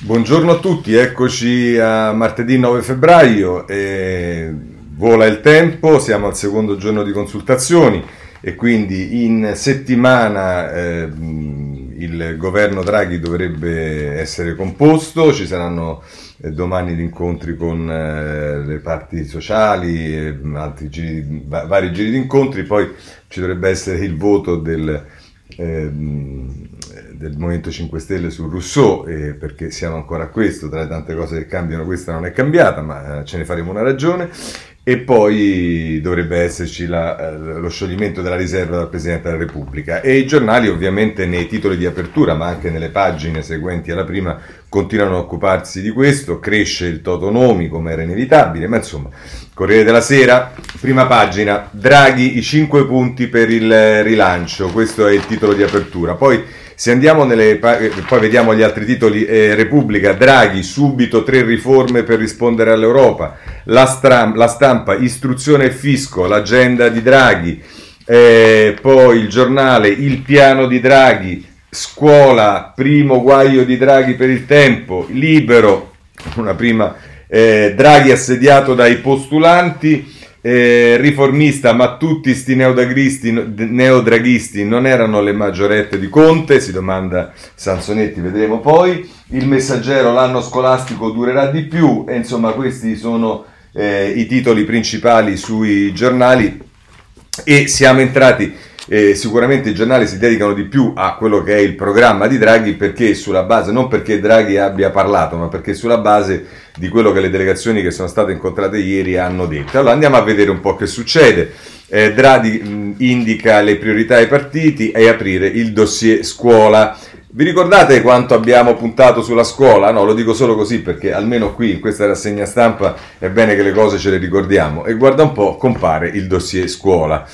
Buongiorno a tutti, eccoci a martedì 9 febbraio, vola il tempo, siamo al secondo giorno di consultazioni e quindi in settimana eh, il governo Draghi dovrebbe essere composto, ci saranno eh, domani gli incontri con eh, le parti sociali, altri giri, vari giri di incontri, poi ci dovrebbe essere il voto del ehm, del Movimento 5 Stelle su Rousseau, eh, perché siamo ancora a questo, tra le tante cose che cambiano questa non è cambiata, ma eh, ce ne faremo una ragione. E poi dovrebbe esserci la, eh, lo scioglimento della riserva dal Presidente della Repubblica. E i giornali ovviamente nei titoli di apertura, ma anche nelle pagine seguenti alla prima, continuano a occuparsi di questo. Cresce il totonomi come era inevitabile, ma insomma, Corriere della Sera, prima pagina, Draghi i 5 punti per il rilancio, questo è il titolo di apertura. Poi se andiamo nelle, poi vediamo gli altri titoli, eh, Repubblica, Draghi, subito tre riforme per rispondere all'Europa, la, stram, la stampa, istruzione e fisco, l'agenda di Draghi, eh, poi il giornale, il piano di Draghi, scuola, primo guaio di Draghi per il tempo, libero, una prima, eh, Draghi assediato dai postulanti, eh, riformista, ma tutti sti neodraghisti non erano le maggiorette di Conte, si domanda Sansonetti, vedremo poi. Il messaggero, l'anno scolastico durerà di più, e insomma questi sono eh, i titoli principali sui giornali e siamo entrati eh, sicuramente i giornali si dedicano di più a quello che è il programma di Draghi perché sulla base, non perché Draghi abbia parlato, ma perché sulla base di quello che le delegazioni che sono state incontrate ieri hanno detto. Allora andiamo a vedere un po' che succede. Eh, Draghi mh, indica le priorità ai partiti e aprire il dossier scuola. Vi ricordate quanto abbiamo puntato sulla scuola? No, lo dico solo così perché almeno qui in questa rassegna stampa è bene che le cose ce le ricordiamo. E guarda un po', compare il dossier scuola.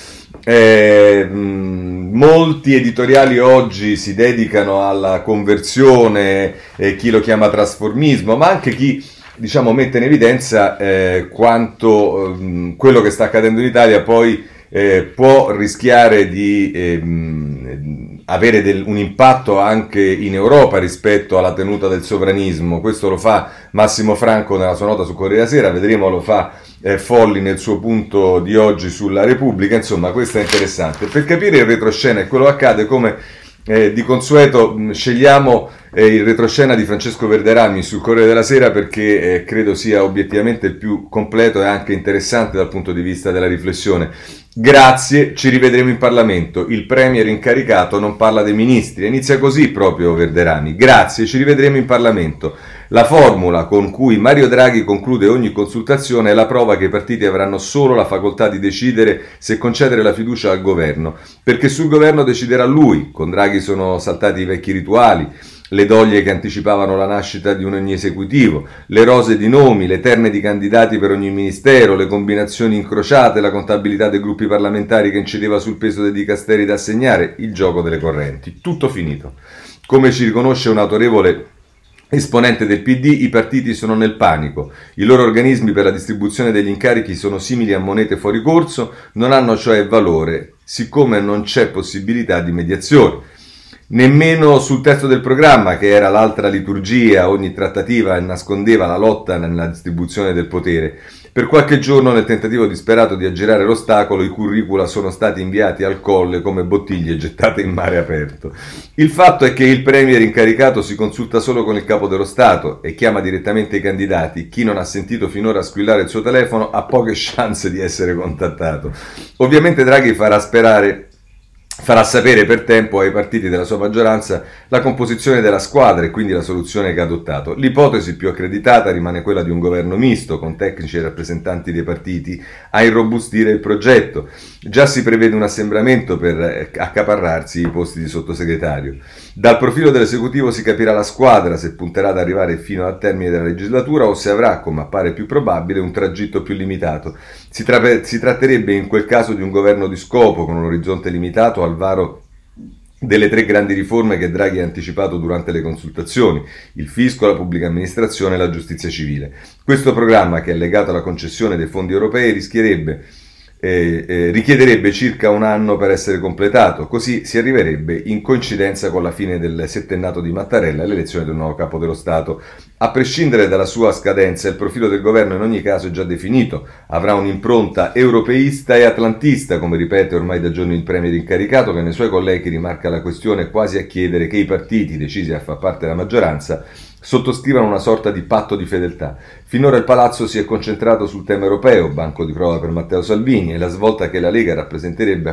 Eh, molti editoriali oggi si dedicano alla conversione, eh, chi lo chiama trasformismo, ma anche chi diciamo, mette in evidenza eh, quanto eh, quello che sta accadendo in Italia poi eh, può rischiare di ehm, avere del, un impatto anche in Europa rispetto alla tenuta del sovranismo. Questo lo fa Massimo Franco nella sua nota su Corriere Sera, vedremo lo fa eh, Folli nel suo punto di oggi sulla Repubblica, insomma questo è interessante. Per capire il retroscena e quello che accade, come eh, di consueto mh, scegliamo eh, il retroscena di Francesco Verderami sul Corriere della Sera perché eh, credo sia obiettivamente il più completo e anche interessante dal punto di vista della riflessione. Grazie, ci rivedremo in Parlamento. Il Premier incaricato non parla dei ministri. Inizia così proprio Verderami. Grazie, ci rivedremo in Parlamento. La formula con cui Mario Draghi conclude ogni consultazione è la prova che i partiti avranno solo la facoltà di decidere se concedere la fiducia al governo, perché sul governo deciderà lui. Con Draghi sono saltati i vecchi rituali le doglie che anticipavano la nascita di un ogni esecutivo, le rose di nomi, le terne di candidati per ogni ministero, le combinazioni incrociate, la contabilità dei gruppi parlamentari che incideva sul peso dei dicasteri da assegnare, il gioco delle correnti. Tutto finito. Come ci riconosce un autorevole Esponente del PD, i partiti sono nel panico. I loro organismi per la distribuzione degli incarichi sono simili a monete fuori corso, non hanno cioè valore, siccome non c'è possibilità di mediazione. Nemmeno sul testo del programma, che era l'altra liturgia, ogni trattativa nascondeva la lotta nella distribuzione del potere. Per qualche giorno, nel tentativo disperato di aggirare l'ostacolo, i curricula sono stati inviati al colle come bottiglie gettate in mare aperto. Il fatto è che il premier incaricato si consulta solo con il capo dello Stato e chiama direttamente i candidati. Chi non ha sentito finora squillare il suo telefono ha poche chance di essere contattato. Ovviamente Draghi farà sperare farà sapere per tempo ai partiti della sua maggioranza la composizione della squadra e quindi la soluzione che ha adottato. L'ipotesi più accreditata rimane quella di un governo misto con tecnici e rappresentanti dei partiti a irrobustire il progetto. Già si prevede un assembramento per accaparrarsi i posti di sottosegretario. Dal profilo dell'esecutivo si capirà la squadra se punterà ad arrivare fino al termine della legislatura o se avrà, come appare più probabile, un tragitto più limitato. Si, tra- si tratterebbe in quel caso di un governo di scopo con un orizzonte limitato al varo delle tre grandi riforme che Draghi ha anticipato durante le consultazioni, il fisco, la pubblica amministrazione e la giustizia civile. Questo programma, che è legato alla concessione dei fondi europei, rischierebbe eh, eh, richiederebbe circa un anno per essere completato, così si arriverebbe in coincidenza con la fine del settennato di Mattarella e l'elezione del nuovo capo dello Stato. A prescindere dalla sua scadenza, il profilo del governo in ogni caso è già definito, avrà un'impronta europeista e atlantista, come ripete ormai da giorni il Premier incaricato, che nei suoi colleghi rimarca la questione quasi a chiedere che i partiti decisi a far parte della maggioranza sottoscrivano una sorta di patto di fedeltà. Finora il Palazzo si è concentrato sul tema europeo, banco di prova per Matteo Salvini, e la svolta che la Lega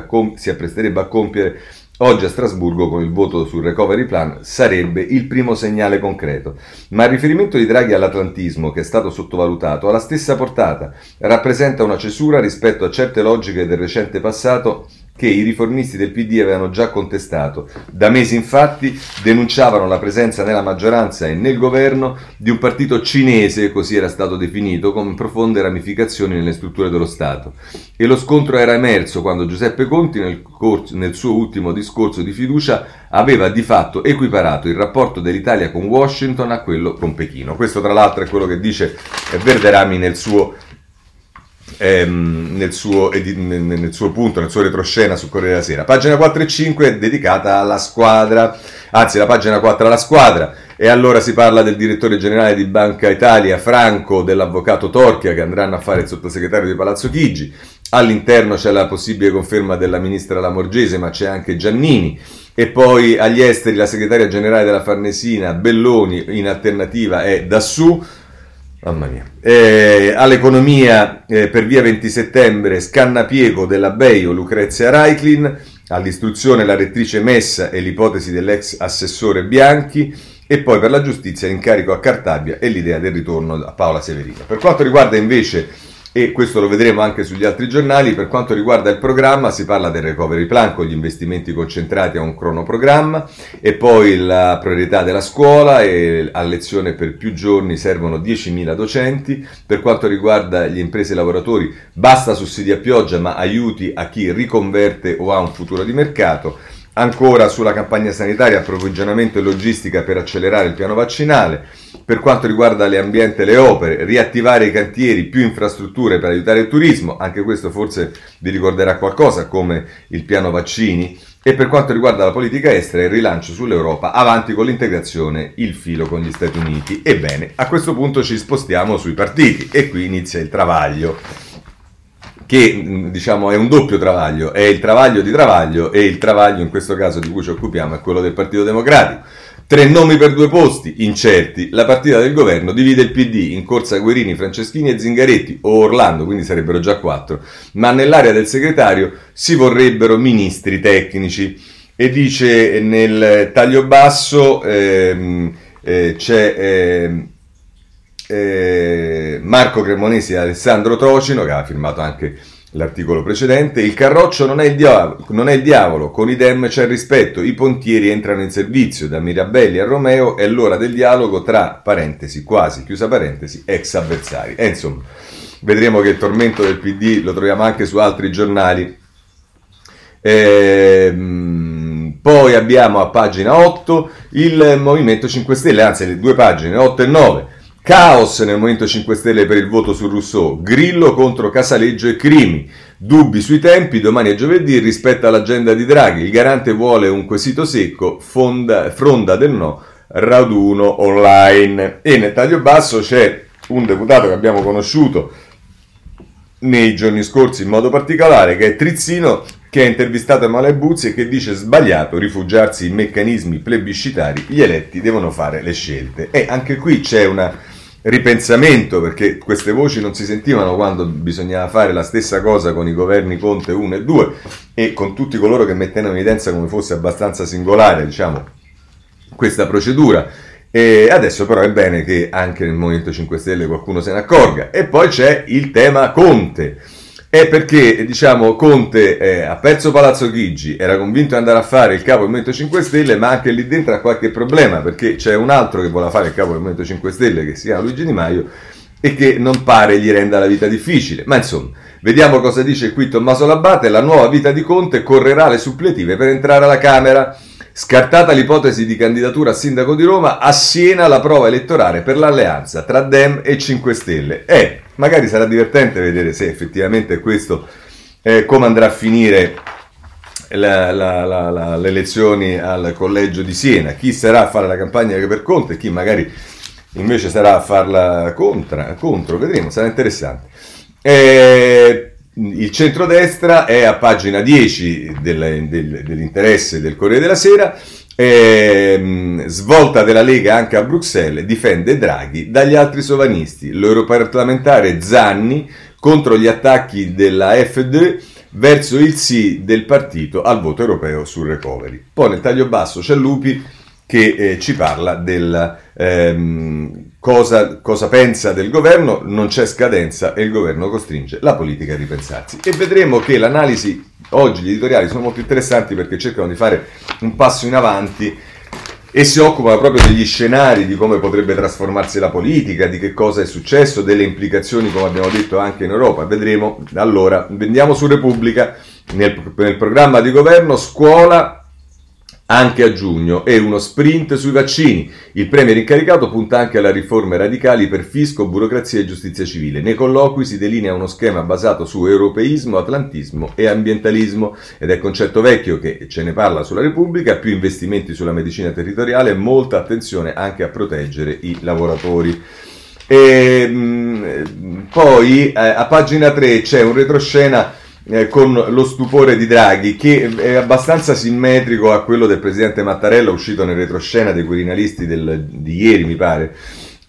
com- si appresterebbe a compiere oggi a Strasburgo con il voto sul recovery plan sarebbe il primo segnale concreto. Ma il riferimento di Draghi all'atlantismo, che è stato sottovalutato, ha la stessa portata, rappresenta una cesura rispetto a certe logiche del recente passato che i riformisti del PD avevano già contestato. Da mesi infatti denunciavano la presenza nella maggioranza e nel governo di un partito cinese, così era stato definito, con profonde ramificazioni nelle strutture dello Stato. E lo scontro era emerso quando Giuseppe Conti nel, corso, nel suo ultimo discorso di fiducia aveva di fatto equiparato il rapporto dell'Italia con Washington a quello con Pechino. Questo tra l'altro è quello che dice Verderami nel suo ehm, nel, suo, nel, nel, suo, punto, nel suo retroscena su Corriere della Sera. Pagina 4 e 5 è dedicata alla squadra, anzi la pagina 4 alla squadra, e allora si parla del direttore generale di Banca Italia, Franco, dell'avvocato Torchia, che andranno a fare il sottosegretario di Palazzo Chigi. All'interno c'è la possibile conferma della ministra Lamorgese, ma c'è anche Giannini. E poi agli esteri la segretaria generale della Farnesina, Belloni, in alternativa è Dassù. Mamma mia. Eh, all'economia eh, per via 20 settembre scannapiego della Beio Lucrezia Reiklin, all'istruzione la rettrice Messa e l'ipotesi dell'ex assessore Bianchi e poi per la giustizia l'incarico a Cartabia e l'idea del ritorno a Paola Severino. Per quanto riguarda invece e questo lo vedremo anche sugli altri giornali. Per quanto riguarda il programma, si parla del recovery plan con gli investimenti concentrati a un cronoprogramma e poi la priorità della scuola e a lezione per più giorni servono 10.000 docenti. Per quanto riguarda le imprese e i lavoratori, basta sussidi a pioggia, ma aiuti a chi riconverte o ha un futuro di mercato. Ancora sulla campagna sanitaria, approvvigionamento e logistica per accelerare il piano vaccinale. Per quanto riguarda l'ambiente e le opere, riattivare i cantieri, più infrastrutture per aiutare il turismo, anche questo forse vi ricorderà qualcosa come il piano vaccini. E per quanto riguarda la politica estera, il rilancio sull'Europa, avanti con l'integrazione, il filo con gli Stati Uniti. Ebbene, a questo punto ci spostiamo sui partiti e qui inizia il travaglio che diciamo è un doppio travaglio, è il travaglio di travaglio e il travaglio in questo caso di cui ci occupiamo è quello del Partito Democratico. Tre nomi per due posti, incerti. La partita del governo divide il PD in corsa Guerini, Franceschini e Zingaretti, o Orlando, quindi sarebbero già quattro. Ma nell'area del segretario si vorrebbero ministri tecnici. E dice nel taglio basso ehm, eh, c'è ehm, eh, Marco Cremonesi e Alessandro Trocino, che ha firmato anche l'articolo precedente, il carroccio non è il, diavolo, non è il diavolo, con i dem c'è rispetto, i pontieri entrano in servizio, da Mirabelli a Romeo. È l'ora del dialogo tra, parentesi, quasi, chiusa parentesi, ex avversari. E insomma, vedremo che il tormento del PD lo troviamo anche su altri giornali. Ehm, poi abbiamo a pagina 8 il Movimento 5 Stelle, anzi le due pagine 8 e 9 Caos nel Movimento 5 Stelle per il voto su Rousseau, Grillo contro Casaleggio e Crimi, dubbi sui tempi, domani è giovedì rispetto all'agenda di Draghi, il garante vuole un quesito secco, fonda, fronda del no, raduno online. E nel taglio basso c'è un deputato che abbiamo conosciuto nei giorni scorsi in modo particolare, che è Trizzino, che ha intervistato Emanuele Buzzi e che dice sbagliato rifugiarsi in meccanismi plebiscitari, gli eletti devono fare le scelte. E anche qui c'è una ripensamento, perché queste voci non si sentivano quando bisognava fare la stessa cosa con i governi Conte 1 e 2 e con tutti coloro che mettevano in evidenza come fosse abbastanza singolare, diciamo, questa procedura. E adesso però è bene che anche nel Movimento 5 Stelle qualcuno se ne accorga. E poi c'è il tema Conte è perché, diciamo, Conte eh, ha perso Palazzo Chigi, era convinto di andare a fare il capo del Movimento 5 Stelle, ma anche lì dentro ha qualche problema, perché c'è un altro che vuole fare il capo del Movimento 5 Stelle, che si chiama Luigi Di Maio, e che non pare gli renda la vita difficile. Ma insomma, vediamo cosa dice qui Tommaso Labate, la nuova vita di Conte correrà le suppletive per entrare alla Camera. Scartata l'ipotesi di candidatura a sindaco di Roma, a Siena la prova elettorale per l'alleanza tra Dem e 5 Stelle. E magari sarà divertente vedere se effettivamente questo eh, come andrà a finire la, la, la, le elezioni al collegio di Siena, chi sarà a fare la campagna per Conte e chi magari invece sarà a farla contra, contro, vedremo, sarà interessante. Eh, il centrodestra è a pagina 10 del, del, dell'interesse del Corriere della Sera, eh, svolta della Lega anche a Bruxelles, difende Draghi dagli altri sovanisti. L'europarlamentare Zanni contro gli attacchi della FD verso il sì del partito al voto europeo sul recovery. Poi nel taglio basso c'è Lupi che eh, ci parla del ehm, cosa, cosa, pensa del governo, non c'è scadenza e il governo costringe la politica a ripensarsi. E vedremo che l'analisi, oggi gli editoriali sono molto interessanti perché cercano di fare un passo in avanti e si occupano proprio degli scenari, di come potrebbe trasformarsi la politica, di che cosa è successo, delle implicazioni, come abbiamo detto, anche in Europa. Vedremo. Allora, vendiamo su Repubblica, nel, nel programma di governo, scuola anche a giugno e uno sprint sui vaccini. Il premier incaricato punta anche alle riforme radicali per fisco, burocrazia e giustizia civile. Nei colloqui si delinea uno schema basato su europeismo, atlantismo e ambientalismo ed è concetto vecchio che ce ne parla sulla Repubblica, più investimenti sulla medicina territoriale e molta attenzione anche a proteggere i lavoratori. E, mh, poi eh, a pagina 3 c'è un retroscena eh, con lo stupore di Draghi, che è abbastanza simmetrico a quello del presidente Mattarella uscito nel retroscena dei Quirinalisti del, di ieri, mi pare.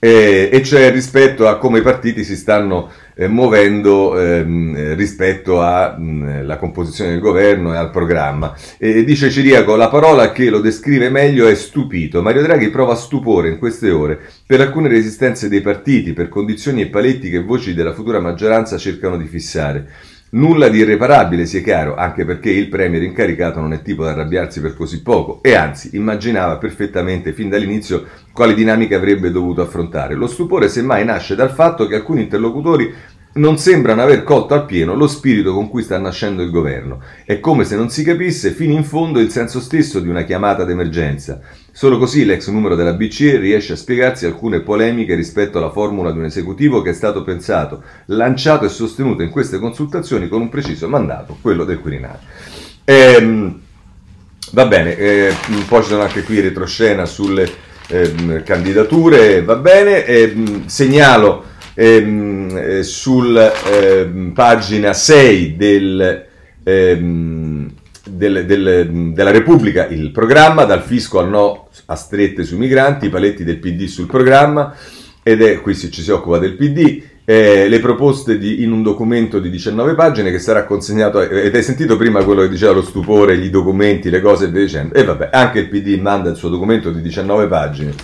Eh, e cioè rispetto a come i partiti si stanno eh, muovendo ehm, rispetto alla composizione del governo e al programma. E dice Ciriaco, la parola che lo descrive meglio è stupito. Mario Draghi prova stupore in queste ore per alcune resistenze dei partiti, per condizioni e paletti che voci della futura maggioranza cercano di fissare. Nulla di irreparabile, sia chiaro, anche perché il premier incaricato non è tipo da arrabbiarsi per così poco e anzi immaginava perfettamente fin dall'inizio quali dinamiche avrebbe dovuto affrontare. Lo stupore semmai nasce dal fatto che alcuni interlocutori non sembrano aver colto appieno lo spirito con cui sta nascendo il governo. È come se non si capisse fino in fondo il senso stesso di una chiamata d'emergenza. Solo così l'ex numero della BCE riesce a spiegarsi alcune polemiche rispetto alla formula di un esecutivo che è stato pensato, lanciato e sostenuto in queste consultazioni con un preciso mandato, quello del Quirinale. Ehm, va bene, eh, poi ci sono anche qui retroscena sulle eh, candidature, va bene, eh, segnalo ehm, eh, sul ehm, pagina 6 del, ehm, del, del, della Repubblica il programma dal fisco al no a strette sui migranti, i paletti del PD sul programma ed è qui ci si occupa del PD. Eh, le proposte di, in un documento di 19 pagine che sarà consegnato. Ed hai sentito prima quello che diceva lo stupore, i documenti, le cose e via dicendo. E vabbè, anche il PD manda il suo documento di 19 pagine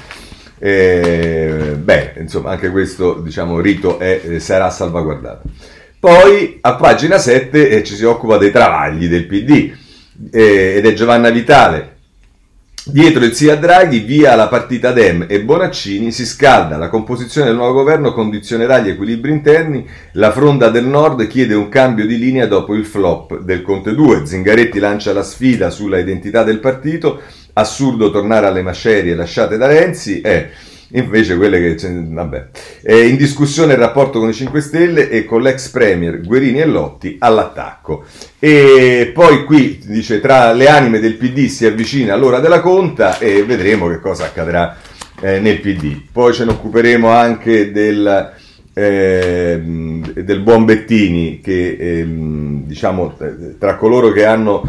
eh, beh, insomma, anche questo diciamo, rito è, eh, sarà salvaguardato. Poi a pagina 7 eh, ci si occupa dei travagli del PD eh, ed è Giovanna Vitale. Dietro il sia Draghi, via la partita Dem e Bonaccini, si scalda. La composizione del nuovo governo condizionerà gli equilibri interni. La fronda del nord chiede un cambio di linea dopo il flop del Conte 2. Zingaretti lancia la sfida sulla identità del partito assurdo tornare alle macerie lasciate da Renzi e invece quelle che vabbè. È in discussione il rapporto con i 5 Stelle e con l'ex premier Guerini e Lotti all'attacco. E poi qui dice tra le anime del PD si avvicina l'ora della conta e vedremo che cosa accadrà eh, nel PD poi ce ne occuperemo anche del eh, del buon Bettini che eh, diciamo tra coloro che hanno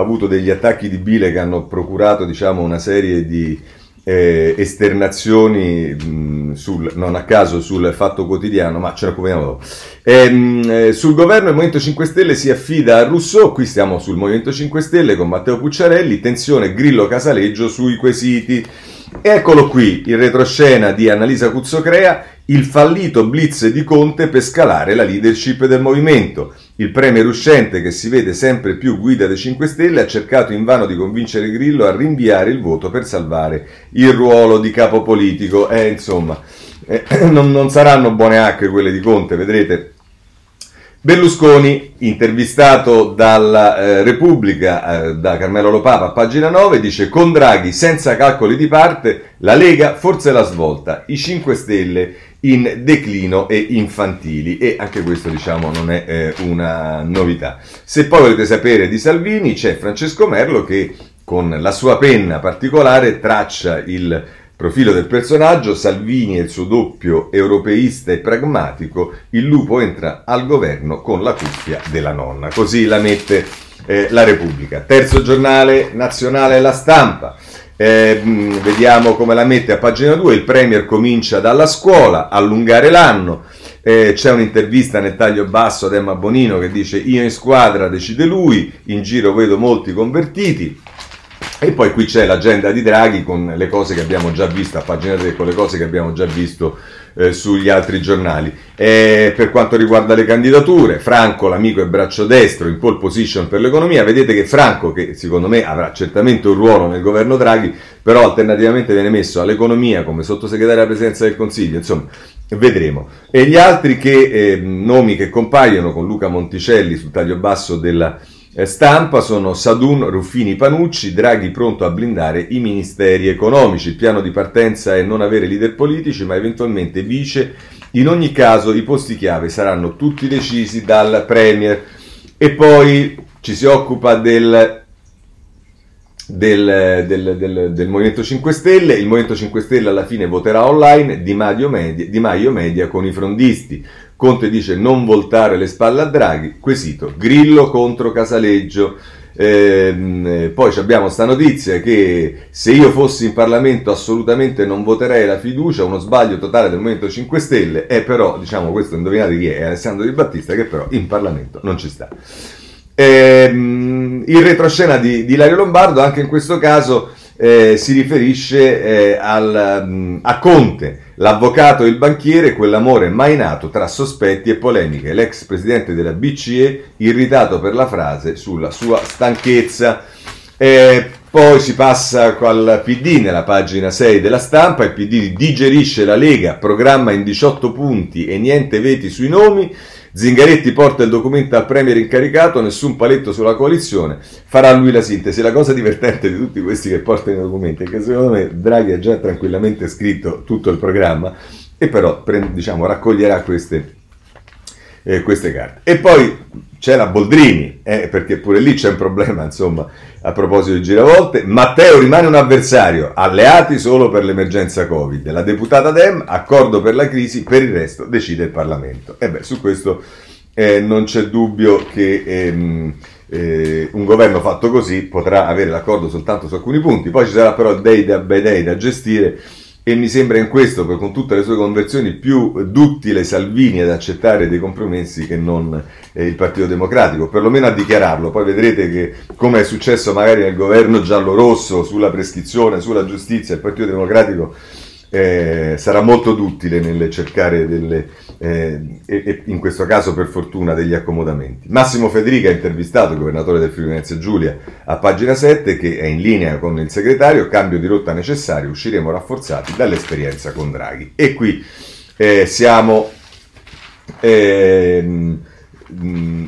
avuto degli attacchi di bile che hanno procurato diciamo, una serie di eh, esternazioni mh, sul, non a caso sul fatto quotidiano, ma ce ne occupiamo dopo. Ehm, eh, sul governo il Movimento 5 Stelle si affida a Rousseau, qui stiamo sul Movimento 5 Stelle con Matteo Pucciarelli, tensione Grillo Casaleggio sui quesiti. Eccolo qui, il retroscena di Annalisa Cuzzocrea, il fallito blitz di Conte per scalare la leadership del movimento. Il premier uscente, che si vede sempre più guida dei 5 Stelle, ha cercato invano di convincere Grillo a rinviare il voto per salvare il ruolo di capo politico. Eh, insomma, eh, non, non saranno buone acque quelle di Conte, vedrete. Berlusconi, intervistato dalla eh, Repubblica, eh, da Carmelo Lopapa, pagina 9, dice con Draghi senza calcoli di parte, la Lega forse la svolta, i 5 Stelle in declino e infantili e anche questo diciamo non è eh, una novità. Se poi volete sapere di Salvini c'è Francesco Merlo che con la sua penna particolare traccia il Profilo del personaggio, Salvini e il suo doppio europeista e pragmatico, il lupo entra al governo con la cuffia della nonna. Così la mette eh, la Repubblica. Terzo giornale nazionale La Stampa. Eh, vediamo come la mette a pagina 2. Il Premier comincia dalla scuola, allungare l'anno. Eh, c'è un'intervista nel taglio basso ad Emma Bonino che dice io in squadra decide lui, in giro vedo molti convertiti. E poi qui c'è l'agenda di Draghi con le cose che abbiamo già visto, a pagina 3, con le cose che abbiamo già visto eh, sugli altri giornali. E per quanto riguarda le candidature, Franco, l'amico e braccio destro, in pole position per l'economia, vedete che Franco, che secondo me avrà certamente un ruolo nel governo Draghi, però alternativamente viene messo all'economia come sottosegretario alla presidenza del Consiglio, insomma, vedremo. E gli altri che, eh, nomi che compaiono con Luca Monticelli sul taglio basso della stampa sono Sadun, Ruffini, Panucci, Draghi pronto a blindare i ministeri economici. Il piano di partenza è non avere leader politici, ma eventualmente vice. In ogni caso i posti chiave saranno tutti decisi dal Premier. E poi ci si occupa del del, del, del, del, Movimento 5 Stelle. Il Movimento 5 Stelle alla fine voterà online Di Maio Media, di Maio Media con i frondisti. Conte dice non voltare le spalle a Draghi. Quesito Grillo contro Casaleggio. Eh, poi abbiamo questa notizia che se io fossi in Parlamento assolutamente non voterei la fiducia, uno sbaglio totale del Movimento 5 Stelle, e però, diciamo, questo indovinate chi è, è Alessandro Di Battista che però in Parlamento non ci sta. Eh, il retroscena di, di Lario Lombardo anche in questo caso eh, si riferisce eh, al, mm, a Conte, l'avvocato e il banchiere, quell'amore mai nato tra sospetti e polemiche. L'ex presidente della BCE irritato per la frase sulla sua stanchezza. Eh, poi si passa al PD nella pagina 6 della stampa, il PD digerisce la Lega, programma in 18 punti e niente veti sui nomi. Zingaretti porta il documento al Premier incaricato, nessun paletto sulla coalizione, farà lui la sintesi. La cosa divertente di tutti questi che portano i documenti è che secondo me Draghi ha già tranquillamente scritto tutto il programma e però diciamo, raccoglierà queste, eh, queste carte. E poi c'è la Boldrini, eh, perché pure lì c'è un problema, insomma, a proposito di giravolte. Matteo rimane un avversario, alleati solo per l'emergenza Covid. La deputata Dem, accordo per la crisi, per il resto decide il Parlamento. E beh, su questo eh, non c'è dubbio che ehm, eh, un governo fatto così potrà avere l'accordo soltanto su alcuni punti. Poi ci sarà però dei da, dei da gestire e mi sembra in questo, con tutte le sue conversioni, più duttile Salvini ad accettare dei compromessi che non eh, il Partito Democratico, perlomeno a dichiararlo. Poi vedrete che, come è successo magari nel governo giallo-rosso sulla prescrizione, sulla giustizia, il Partito Democratico eh, sarà molto duttile nel cercare delle, eh, e, in questo caso per fortuna degli accomodamenti. Massimo Federica ha intervistato il governatore del Friuli Venezia Giulia a pagina 7 che è in linea con il segretario, cambio di rotta necessario, usciremo rafforzati dall'esperienza con Draghi. E qui eh, siamo ehm,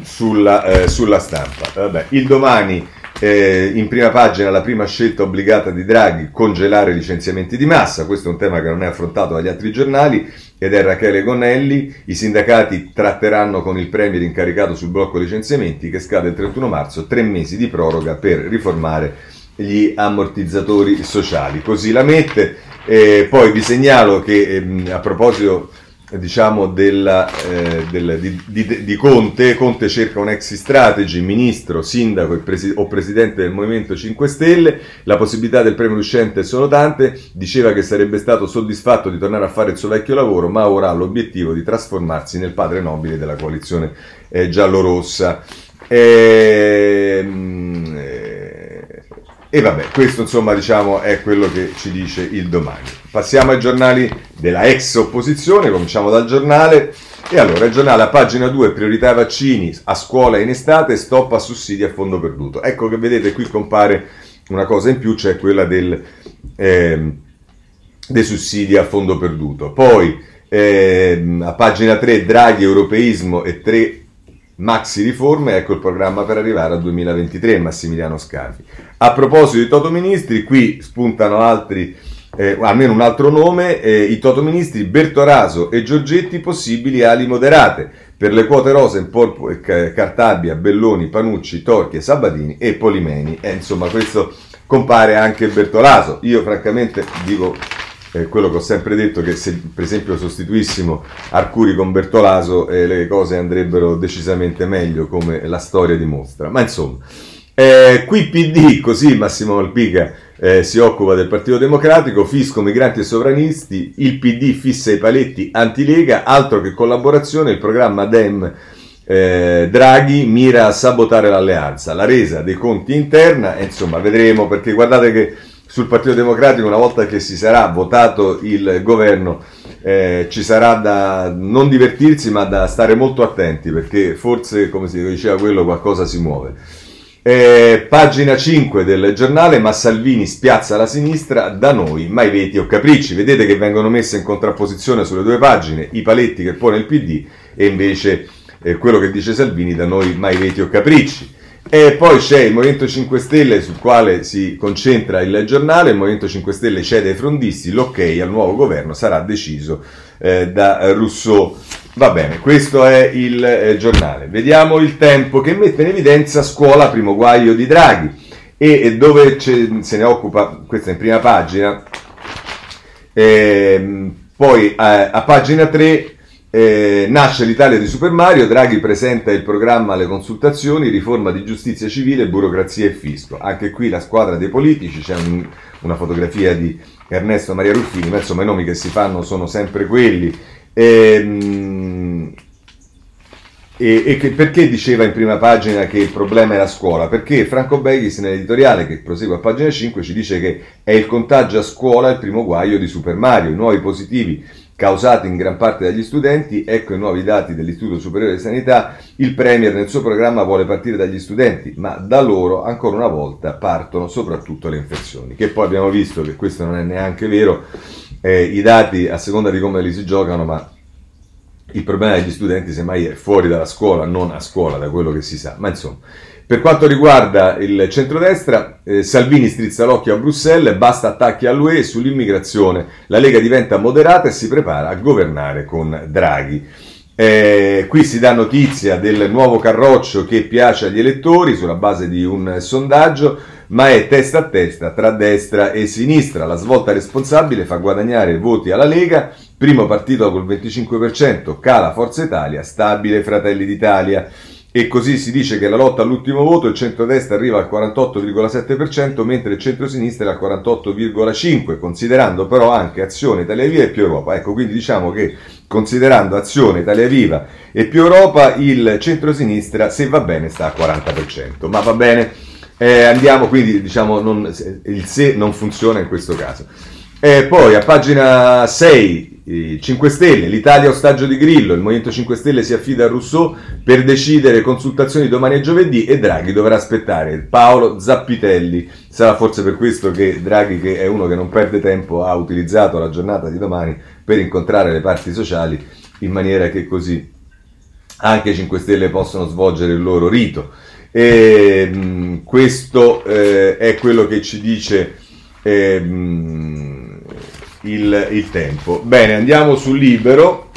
sulla, eh, sulla, stampa. Vabbè, il domani eh, in prima pagina la prima scelta obbligata di Draghi, congelare i licenziamenti di massa, questo è un tema che non è affrontato dagli altri giornali, ed è Rachele Gonnelli, i sindacati tratteranno con il Premier incaricato sul blocco licenziamenti che scade il 31 marzo, tre mesi di proroga per riformare gli ammortizzatori sociali. Così la mette, eh, poi vi segnalo che eh, a proposito diciamo, della, eh, del, di, di, di, Conte. Conte cerca un exit strategy, ministro, sindaco presi- o presidente del Movimento 5 Stelle. La possibilità del premio uscente sono tante. Diceva che sarebbe stato soddisfatto di tornare a fare il suo vecchio lavoro, ma ora ha l'obiettivo di trasformarsi nel padre nobile della coalizione eh, giallorossa. Ehm, eh, e vabbè, questo insomma diciamo è quello che ci dice il domani. Passiamo ai giornali della ex opposizione, cominciamo dal giornale. E allora, il giornale a pagina 2, priorità vaccini a scuola in estate, stop a sussidi a fondo perduto. Ecco che vedete qui compare una cosa in più, cioè quella del, eh, dei sussidi a fondo perduto. Poi eh, a pagina 3 Draghi, europeismo e tre maxi riforme, ecco il programma per arrivare al 2023, Massimiliano Scafi. A proposito di Toto Ministri, qui spuntano altri, eh, almeno un altro nome, eh, i Toto Ministri Bertoraso e Giorgetti, possibili ali moderate per le quote rosa in Porpo, eh, Cartabia, Belloni, Panucci, Torchi, Sabatini e Polimeni. E insomma questo compare anche Bertolaso. Io francamente dico eh, quello che ho sempre detto che se per esempio sostituissimo Arcuri con Bertolaso eh, le cose andrebbero decisamente meglio come la storia dimostra. Ma insomma, eh, qui PD, così Massimo Malpica eh, si occupa del Partito Democratico, fisco, migranti e sovranisti, il PD fissa i paletti anti-Lega, altro che collaborazione, il programma DEM eh, Draghi mira a sabotare l'alleanza, la resa dei conti interna, e insomma vedremo perché guardate che sul Partito Democratico una volta che si sarà votato il governo eh, ci sarà da non divertirsi ma da stare molto attenti perché forse come si diceva quello qualcosa si muove. Eh, pagina 5 del giornale, ma Salvini spiazza la sinistra, da noi mai veti o capricci. Vedete che vengono messe in contrapposizione sulle due pagine i paletti che pone il PD e invece eh, quello che dice Salvini, da noi mai veti o capricci. E poi c'è il Movimento 5 Stelle sul quale si concentra il giornale, il Movimento 5 Stelle cede ai frondisti, l'ok al nuovo governo sarà deciso eh, da Rousseau. Va bene, questo è il eh, giornale. Vediamo il tempo che mette in evidenza scuola primo guaio di Draghi e, e dove se ne occupa, questa è in prima pagina, eh, poi a pagina 3 eh, nasce l'Italia di Super Mario, Draghi presenta il programma alle consultazioni, riforma di giustizia civile, burocrazia e fisco. Anche qui la squadra dei politici, c'è un, una fotografia di Ernesto Maria Ruffini, ma insomma i nomi che si fanno sono sempre quelli. Ehm, e, e che, perché diceva in prima pagina che il problema è la scuola? Perché Franco Beghis nell'editoriale che prosegue a pagina 5 ci dice che è il contagio a scuola il primo guaio di Super Mario, i nuovi positivi causati in gran parte dagli studenti, ecco i nuovi dati dell'Istituto Superiore di Sanità, il Premier nel suo programma vuole partire dagli studenti, ma da loro ancora una volta partono soprattutto le infezioni, che poi abbiamo visto che questo non è neanche vero, eh, i dati a seconda di come li si giocano, ma il problema degli studenti semmai è fuori dalla scuola, non a scuola, da quello che si sa, ma insomma... Per quanto riguarda il centrodestra, eh, Salvini strizza l'occhio a Bruxelles, basta attacchi all'UE sull'immigrazione. La Lega diventa moderata e si prepara a governare con Draghi. Eh, qui si dà notizia del nuovo carroccio che piace agli elettori sulla base di un sondaggio, ma è testa a testa tra destra e sinistra. La svolta responsabile fa guadagnare voti alla Lega, primo partito col 25%, cala Forza Italia, stabile Fratelli d'Italia e così si dice che la lotta all'ultimo voto il centrodestra arriva al 48,7% mentre il centrosinistra è al 48,5%, considerando però anche Azione, Italia Viva e più Europa. Ecco, quindi diciamo che considerando Azione, Italia Viva e più Europa, il centrosinistra, se va bene, sta al 40%. Ma va bene, eh, andiamo quindi, diciamo, non, il se non funziona in questo caso. E poi a pagina 6 5 Stelle, l'Italia ostaggio di Grillo, il Movimento 5 Stelle si affida a Rousseau per decidere consultazioni domani e giovedì e Draghi dovrà aspettare. Paolo Zappitelli, sarà forse per questo che Draghi, che è uno che non perde tempo, ha utilizzato la giornata di domani per incontrare le parti sociali in maniera che così anche i 5 Stelle possono svolgere il loro rito. E, mh, questo eh, è quello che ci dice... Eh, mh, il, il tempo. Bene, andiamo sul libero,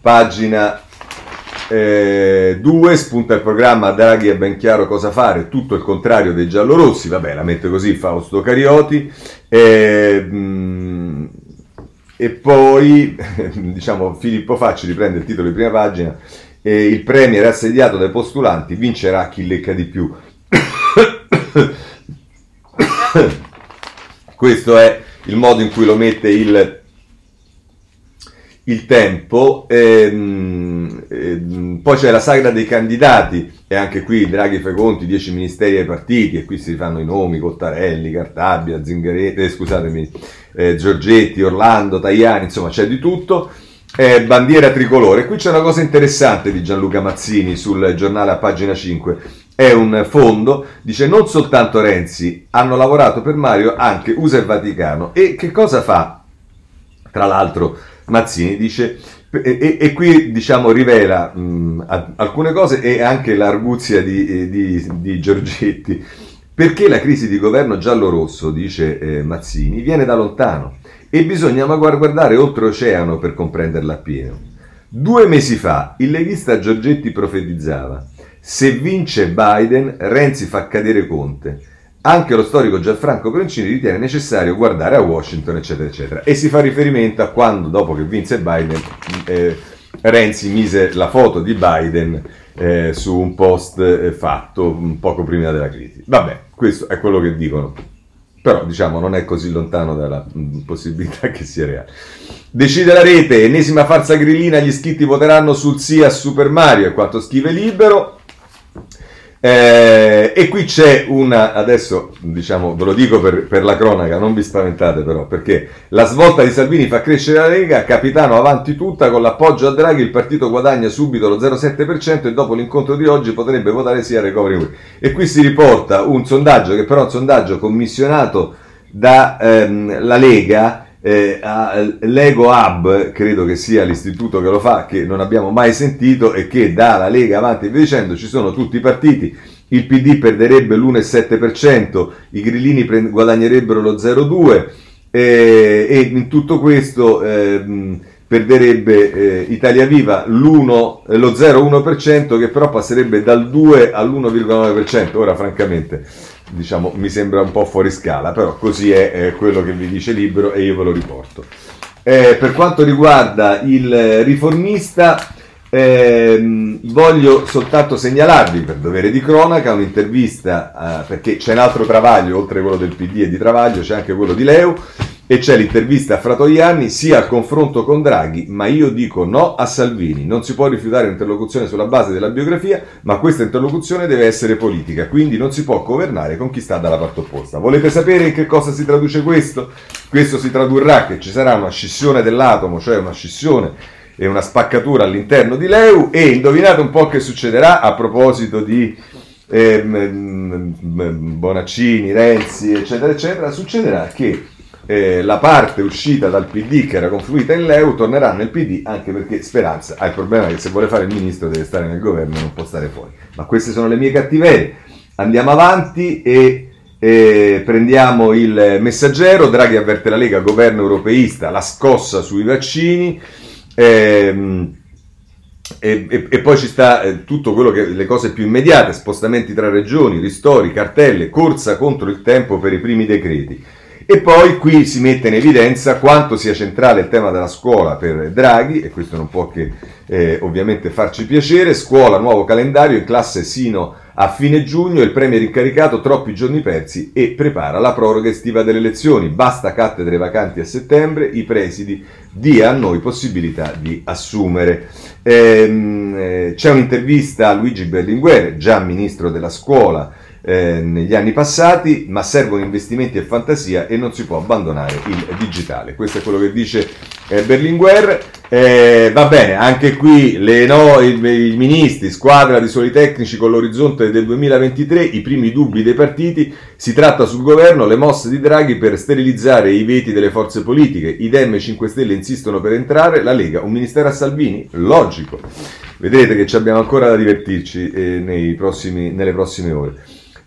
pagina 2, eh, spunta il programma. Draghi è ben chiaro cosa fare, tutto il contrario dei giallorossi, vabbè la mette così Fausto Carioti, eh, mh, e poi diciamo Filippo Facci riprende il titolo di prima pagina, eh, il premier assediato dai postulanti vincerà chi lecca di più. Questo è il modo in cui lo mette il, il tempo. Ehm, ehm, poi c'è la sagra dei candidati, e anche qui Draghi fa i conti, 10 ministeri ai partiti, e qui si fanno i nomi, Cottarelli, Cartabia, Zingaretti, eh, scusatemi, eh, Giorgetti, Orlando, Tajani, insomma c'è di tutto. Eh, bandiera tricolore. Qui c'è una cosa interessante di Gianluca Mazzini sul giornale a pagina 5 è un fondo, dice non soltanto Renzi, hanno lavorato per Mario anche USA e Vaticano. E che cosa fa? Tra l'altro Mazzini dice e, e, qui diciamo rivela mh, alcune cose e anche l'arguzia di, di, di, Giorgetti. Perché la crisi di governo giallo-rosso, dice eh, Mazzini, viene da lontano e bisogna guardare oltreoceano per comprenderla appieno. Due mesi fa il leghista Giorgetti profetizzava se vince Biden Renzi fa cadere Conte anche lo storico Gianfranco Proncini ritiene necessario guardare a Washington, eccetera, eccetera. E si fa riferimento a quando, dopo che vinse Biden, eh, Renzi mise la foto di Biden eh, su un post eh, fatto poco prima della crisi. Vabbè, questo è quello che dicono. Però, diciamo, non è così lontano dalla mh, possibilità che sia reale. Decide la rete, ennesima farsa grillina, gli iscritti voteranno sul sì a Super Mario, è quanto scrive Libero. Eh, e qui c'è una, adesso diciamo, ve lo dico per, per, la cronaca, non vi spaventate però, perché la svolta di Salvini fa crescere la Lega, capitano avanti tutta, con l'appoggio a Draghi il partito guadagna subito lo 0,7% e dopo l'incontro di oggi potrebbe votare sia recovery. E qui si riporta un sondaggio, che però è un sondaggio commissionato dalla ehm, Lega, eh, Lego Hub, credo che sia l'istituto che lo fa, che non abbiamo mai sentito e che dalla Lega avanti e via dicendo ci sono tutti i partiti. Il PD perderebbe l'1,7%, i grillini guadagnerebbero lo 0,2% eh, e in tutto questo eh, perderebbe eh, Italia Viva lo 0,1% che però passerebbe dal 2 all'1,9%. Ora francamente diciamo, mi sembra un po' fuori scala, però così è, è quello che vi dice Libero e io ve lo riporto. Eh, per quanto riguarda il riformista, eh, voglio soltanto segnalarvi per dovere di cronaca un'intervista, eh, perché c'è un altro travaglio, oltre a quello del PD e di Travaglio, c'è anche quello di Leu, e c'è l'intervista a Fratoianni, sia al confronto con Draghi, ma io dico no a Salvini. Non si può rifiutare un'interlocuzione sulla base della biografia, ma questa interlocuzione deve essere politica, quindi non si può governare con chi sta dalla parte opposta. Volete sapere in che cosa si traduce questo? Questo si tradurrà che ci sarà una scissione dell'atomo, cioè una scissione e una spaccatura all'interno di Leu e indovinate un po' che succederà a proposito di eh, Bonaccini, Renzi, eccetera, eccetera, succederà che eh, la parte uscita dal PD che era confluita in Leu tornerà nel PD anche perché Speranza ha il problema che se vuole fare il ministro deve stare nel governo e non può stare fuori. Ma queste sono le mie cattiverie. Andiamo avanti e eh, prendiamo il messaggero. Draghi avverte la Lega, governo europeista, la scossa sui vaccini. Ehm, e, e, e, poi ci sta eh, tutto quello che le cose più immediate, spostamenti tra regioni, ristori, cartelle, corsa contro il tempo per i primi decreti. E poi qui si mette in evidenza quanto sia centrale il tema della scuola per Draghi, e questo non può che eh, ovviamente farci piacere, scuola, nuovo calendario in classe sino a fine giugno, il Premier incaricato troppi giorni persi e prepara la proroga estiva delle elezioni, basta cattedre vacanti a settembre, i presidi dia a noi possibilità di assumere. Ehm, eh, c'è un'intervista a Luigi Berlinguer, già ministro della scuola, eh, negli anni passati, ma servono investimenti e fantasia e non si può abbandonare il digitale. Questo è quello che dice eh, Berlinguer. Eh, va bene, anche qui le no, i, i, ministri, squadra di soli tecnici con l'orizzonte del 2023, i primi dubbi dei partiti, si tratta sul governo, le mosse di Draghi per sterilizzare i veti delle forze politiche, i Dem e 5 Stelle insistono per entrare, la Lega, un ministero a Salvini? Logico. Vedrete che ci abbiamo ancora da divertirci eh, prossimi, nelle prossime ore.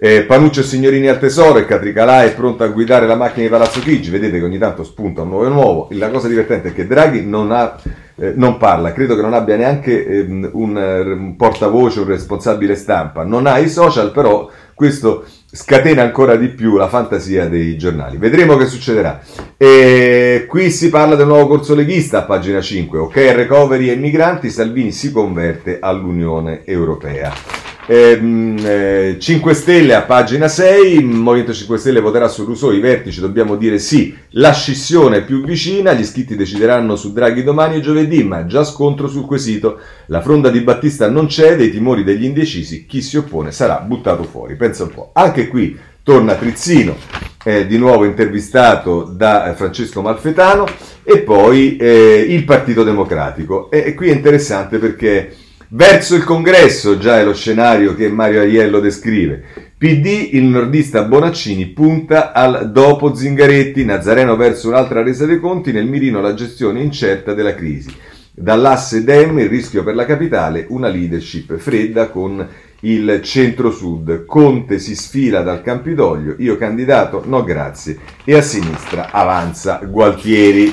Eh, Panuccio Signorini al tesoro e Catricalà è pronto a guidare la macchina di Palazzo Chigi. Vedete che ogni tanto spunta un nuovo e nuovo. La cosa divertente è che Draghi non, ha, eh, non parla, credo che non abbia neanche eh, un, un, portavoce, un responsabile stampa. Non ha i social, però questo scatena ancora di più la fantasia dei giornali. Vedremo che succederà. E qui si parla del nuovo corso leghista a pagina 5. Ok, recovery e migranti, Salvini si converte all'Unione Europea. Eh, 5 Stelle a pagina 6, il Movimento 5 Stelle voterà su Rousseau, i vertici dobbiamo dire sì, la scissione è più vicina, gli iscritti decideranno su Draghi domani e giovedì, ma già scontro sul quesito, la fronda di Battista non cede, i timori degli indecisi, chi si oppone sarà buttato fuori, pensa un po'. Anche qui torna Trizzino, eh, di nuovo intervistato da eh, Francesco Malfetano, e poi eh, il Partito Democratico, e, e qui è interessante perché Verso il congresso, già è lo scenario che Mario Aiello descrive. PD, il nordista Bonaccini punta al dopo Zingaretti, Nazareno verso un'altra resa dei conti, nel mirino la gestione incerta della crisi. Dall'asse Dem il rischio per la capitale, una leadership fredda con il centro-sud. Conte si sfila dal Campidoglio, io candidato, no grazie. E a sinistra avanza Gualtieri.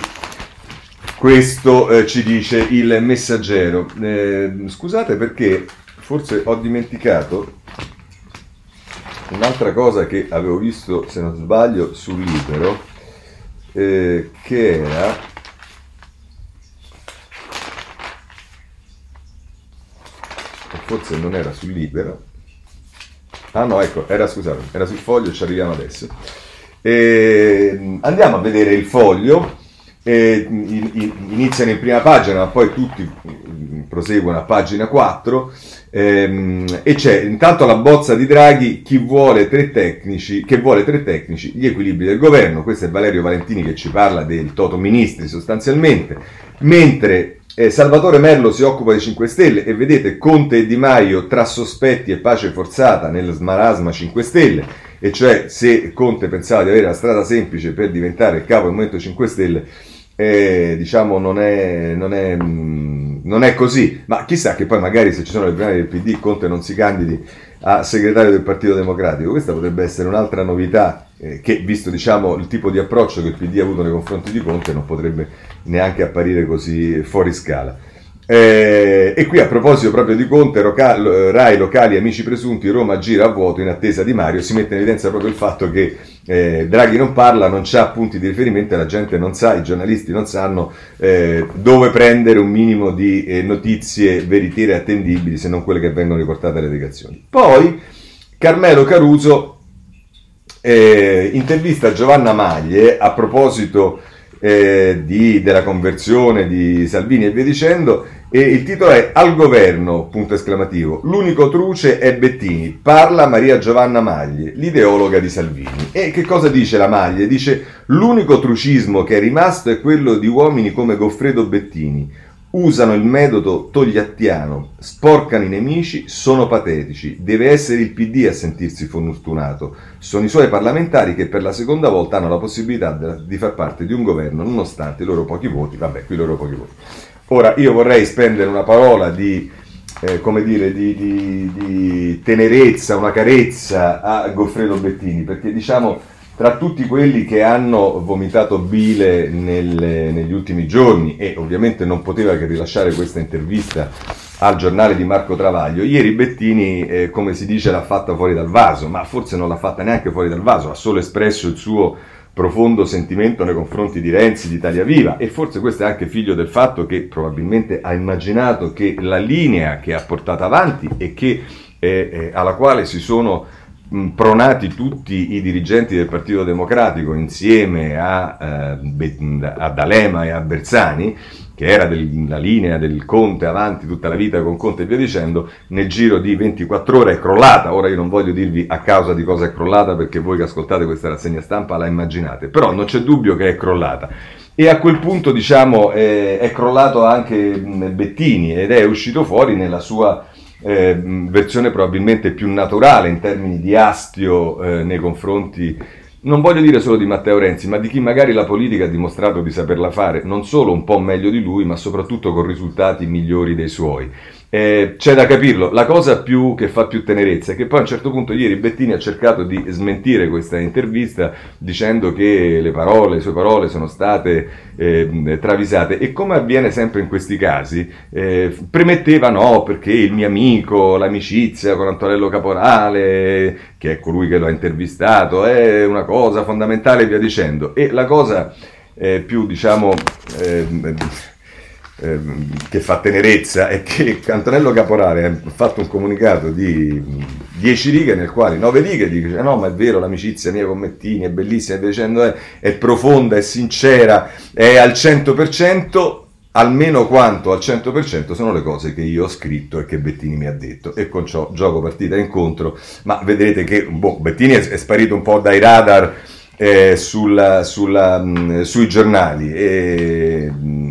Questo eh, ci dice il messaggero. Eh, scusate perché forse ho dimenticato un'altra cosa che avevo visto, se non sbaglio, sul libero, eh, che era... Forse non era sul libero. Ah no, ecco, era, scusate, era sul foglio, ci arriviamo adesso. Eh, andiamo a vedere il foglio. Eh, iniziano in prima pagina, ma poi tutti mm, proseguono a pagina 4 Ehm, e c'è intanto la bozza di Draghi, chi vuole tre tecnici, che vuole tre tecnici, gli equilibri del governo. Questo è Valerio Valentini che ci parla del Toto Ministri sostanzialmente. Mentre eh, Salvatore Merlo si occupa dei 5 Stelle e vedete Conte e Di Maio tra sospetti e pace forzata nel smarasma 5 Stelle, e cioè se Conte pensava di avere la strada semplice per diventare il capo del Movimento 5 Stelle, eh, diciamo non è, non è mm, non è così, ma chissà che poi magari se ci sono le primarie del PD Conte non si candidi a segretario del Partito Democratico, questa potrebbe essere un'altra novità eh, che visto diciamo, il tipo di approccio che il PD ha avuto nei confronti di Conte non potrebbe neanche apparire così fuori scala. Eh, e qui a proposito proprio di Conte, Roca- Rai, locali, amici presunti, Roma gira a vuoto in attesa di Mario, si mette in evidenza proprio il fatto che eh, Draghi non parla, non ha punti di riferimento e la gente non sa, i giornalisti non sanno eh, dove prendere un minimo di eh, notizie veritiere attendibili se non quelle che vengono riportate alle delegazioni. Poi Carmelo Caruso eh, intervista Giovanna Maglie a proposito eh, di, della conversione di Salvini e via dicendo e il titolo è Al governo, punto esclamativo. L'unico truce è Bettini. Parla Maria Giovanna Maglie, l'ideologa di Salvini. E che cosa dice la Maglie? Dice l'unico trucismo che è rimasto è quello di uomini come Goffredo Bettini. Usano il metodo togliattiano, sporcano i nemici, sono patetici. Deve essere il PD a sentirsi fortunato. Sono i suoi parlamentari che per la seconda volta hanno la possibilità di far parte di un governo nonostante i loro pochi voti. Vabbè, qui i loro pochi voti. Ora io vorrei spendere una parola di, eh, come dire, di, di, di, tenerezza, una carezza a Goffredo Bettini, perché diciamo tra tutti quelli che hanno vomitato bile nelle, negli ultimi giorni e ovviamente non poteva che rilasciare questa intervista al giornale di Marco Travaglio, ieri Bettini, eh, come si dice, l'ha fatta fuori dal vaso, ma forse non l'ha fatta neanche fuori dal vaso, ha solo espresso il suo profondo sentimento nei confronti di Renzi, di Italia Viva. E forse questo è anche figlio del fatto che probabilmente ha immaginato che la linea che ha portato avanti e che, eh, eh, alla quale si sono pronati tutti i dirigenti del Partito Democratico insieme a, eh, a D'Alema e a Bersani, che era la linea del Conte avanti tutta la vita con Conte e via dicendo, nel giro di 24 ore è crollata. Ora io non voglio dirvi a causa di cosa è crollata perché voi che ascoltate questa rassegna stampa la immaginate, però non c'è dubbio che è crollata. E a quel punto diciamo è, è crollato anche Bettini ed è uscito fuori nella sua eh, versione probabilmente più naturale in termini di astio eh, nei confronti non voglio dire solo di Matteo Renzi, ma di chi magari la politica ha dimostrato di saperla fare, non solo un po' meglio di lui, ma soprattutto con risultati migliori dei suoi. Eh, c'è da capirlo, la cosa più, che fa più tenerezza è che poi a un certo punto ieri Bettini ha cercato di smentire questa intervista dicendo che le parole, le sue parole sono state eh, travisate. E come avviene sempre in questi casi eh, premetteva no perché il mio amico, l'amicizia con Antonello Caporale che è colui che lo ha intervistato è una cosa fondamentale e via dicendo. E la cosa eh, più diciamo Ehm, che fa tenerezza è che Antonello Caporale ha fatto un comunicato di 10 righe nel quale 9 righe dice no ma è vero l'amicizia mia con Mettini è bellissima è, è profonda, è sincera, è al 100% almeno quanto al 100% sono le cose che io ho scritto e che Bettini mi ha detto e con ciò gioco partita incontro ma vedrete che boh, Bettini è, è, sparito un po' dai radar eh, sulla, sulla, mh, sui giornali e mh,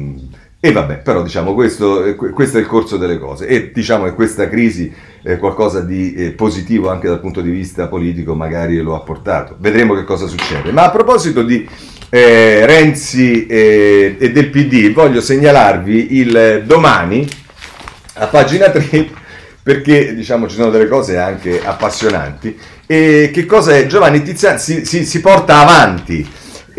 E vabbè, però diciamo questo, eh, questo, è il corso delle cose e diciamo che questa crisi è qualcosa di eh, positivo anche dal punto di vista politico magari lo ha portato. Vedremo che cosa succede. Ma a proposito di eh, Renzi eh, e del PD, voglio segnalarvi il domani a pagina 3 perché diciamo ci sono delle cose anche appassionanti. E che cosa è? Giovanni Tiziani si, si, si porta avanti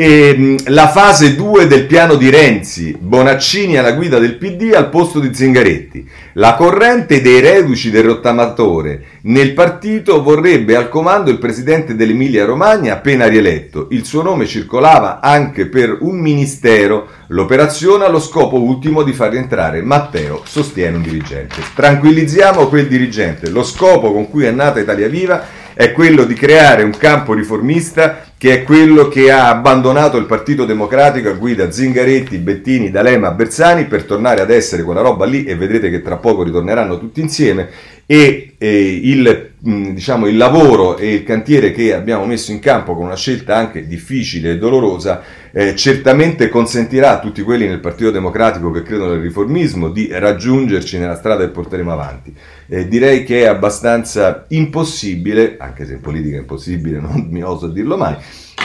e, la fase 2 del piano di Renzi, Bonaccini alla guida del PD al posto di Zingaretti. La corrente dei reduci del rottamatore nel partito vorrebbe al comando il presidente dell'Emilia Romagna appena rieletto. Il suo nome circolava anche per un ministero. L'operazione ha lo scopo ultimo di far rientrare Matteo, sostiene un dirigente. Tranquillizziamo quel dirigente. Lo scopo con cui è nata Italia Viva è quello di creare un campo riformista che è quello che ha abbandonato il Partito Democratico a guida Zingaretti, Bettini, D'Alema, Bersani per tornare ad essere quella roba lì e vedrete che tra poco ritorneranno tutti insieme e eh, il, mh, diciamo, il lavoro e il cantiere che abbiamo messo in campo con una scelta anche difficile e dolorosa eh, certamente consentirà a tutti quelli nel Partito Democratico che credono nel riformismo di raggiungerci nella strada che porteremo avanti. Eh, direi che è abbastanza impossibile, anche se in politica è impossibile, non mi oso dirlo mai,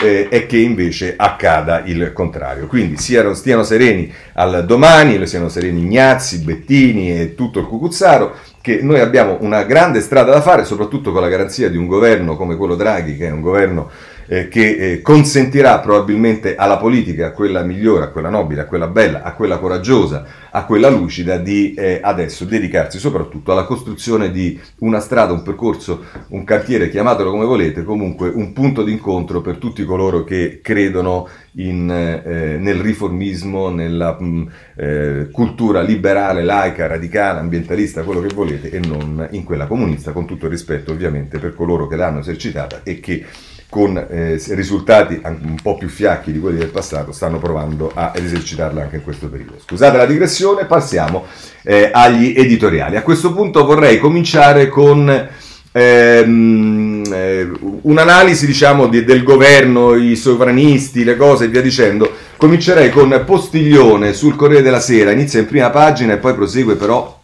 eh, è che invece accada il contrario. Quindi siano, stiano sereni al domani, siano sereni Ignazzi, Bettini e tutto il Cucuzzaro, che noi abbiamo una grande strada da fare, soprattutto con la garanzia di un governo come quello Draghi, che è un governo eh, che eh, consentirà probabilmente alla politica, a quella migliore, a quella nobile, a quella bella, a quella coraggiosa, a quella lucida, di eh, adesso dedicarsi soprattutto alla costruzione di una strada, un percorso, un cantiere, chiamatelo come volete, comunque un punto d'incontro per tutti coloro che credono in, eh, nel riformismo, nella mh, mm, eh, cultura liberale, laica, radicale, ambientalista, quello che volete, e non in quella comunista, con tutto il rispetto ovviamente per coloro che l'hanno esercitata e che con eh, risultati un po' più fiacchi di quelli del passato, stanno provando ad esercitarla anche in questo periodo. Scusate la digressione, passiamo eh, agli editoriali. A questo punto vorrei cominciare con ehm, eh, un'analisi diciamo, di, del governo, i sovranisti, le cose e via dicendo. Comincerei con Postiglione sul Corriere della Sera, inizia in prima pagina e poi prosegue però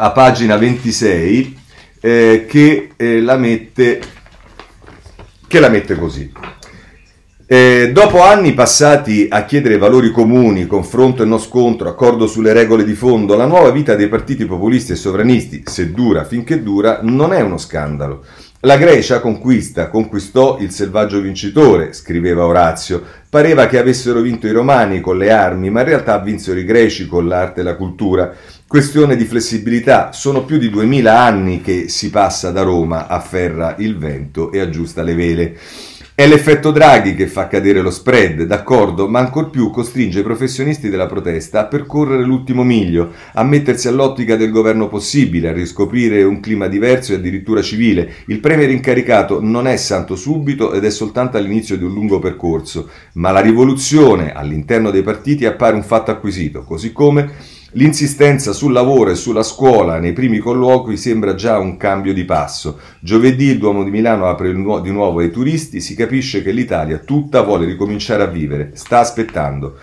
a pagina 26 eh, che eh, la mette che la mette così. Eh, dopo anni passati a chiedere valori comuni, confronto e non scontro, accordo sulle regole di fondo, la nuova vita dei partiti populisti e sovranisti, se dura finché dura, non è uno scandalo. La Grecia conquista, conquistò il selvaggio vincitore, scriveva Orazio. Pareva che avessero vinto i romani con le armi, ma in realtà vinsero i greci con l'arte e la cultura. Questione di flessibilità, sono più di duemila anni che si passa da Roma, afferra il vento e aggiusta le vele. È l'effetto Draghi che fa cadere lo spread, d'accordo, ma ancor più costringe i professionisti della protesta a percorrere l'ultimo miglio, a mettersi all'ottica del governo possibile, a riscoprire un clima diverso e addirittura civile. Il premier incaricato non è santo subito ed è soltanto all'inizio di un lungo percorso, ma la rivoluzione all'interno dei partiti appare un fatto acquisito, così come L'insistenza sul lavoro e sulla scuola nei primi colloqui sembra già un cambio di passo. Giovedì il Duomo di Milano apre di nuovo ai turisti, si capisce che l'Italia tutta vuole ricominciare a vivere, sta aspettando.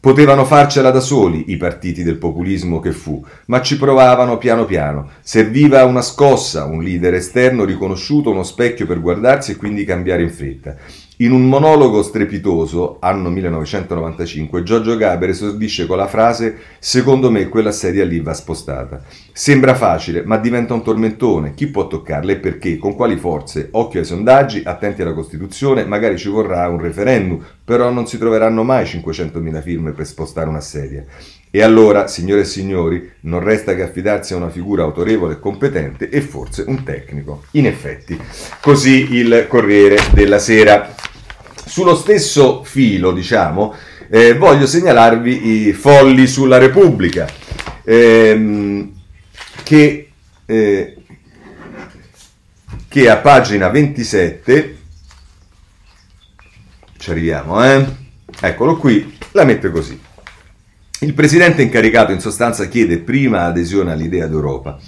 Potevano farcela da soli i partiti del populismo che fu, ma ci provavano piano piano. Serviva una scossa, un leader esterno riconosciuto, uno specchio per guardarsi e quindi cambiare in fretta. In un monologo strepitoso, anno 1995, Giorgio Gaber esordisce con la frase Secondo me quella sedia lì va spostata. Sembra facile, ma diventa un tormentone. Chi può toccarla e perché? Con quali forze? Occhio ai sondaggi, attenti alla Costituzione, magari ci vorrà un referendum, però non si troveranno mai 500.000 firme per spostare una sedia. E allora, signore e signori, non resta che affidarsi a una figura autorevole e competente e forse un tecnico. In effetti, così il Corriere della Sera. Sullo stesso filo, diciamo, eh, voglio segnalarvi i folli sulla Repubblica, ehm, che, eh, che a pagina 27, ci arriviamo, eh? Eccolo qui, la mette così. Il presidente incaricato in sostanza chiede prima adesione all'idea d'Europa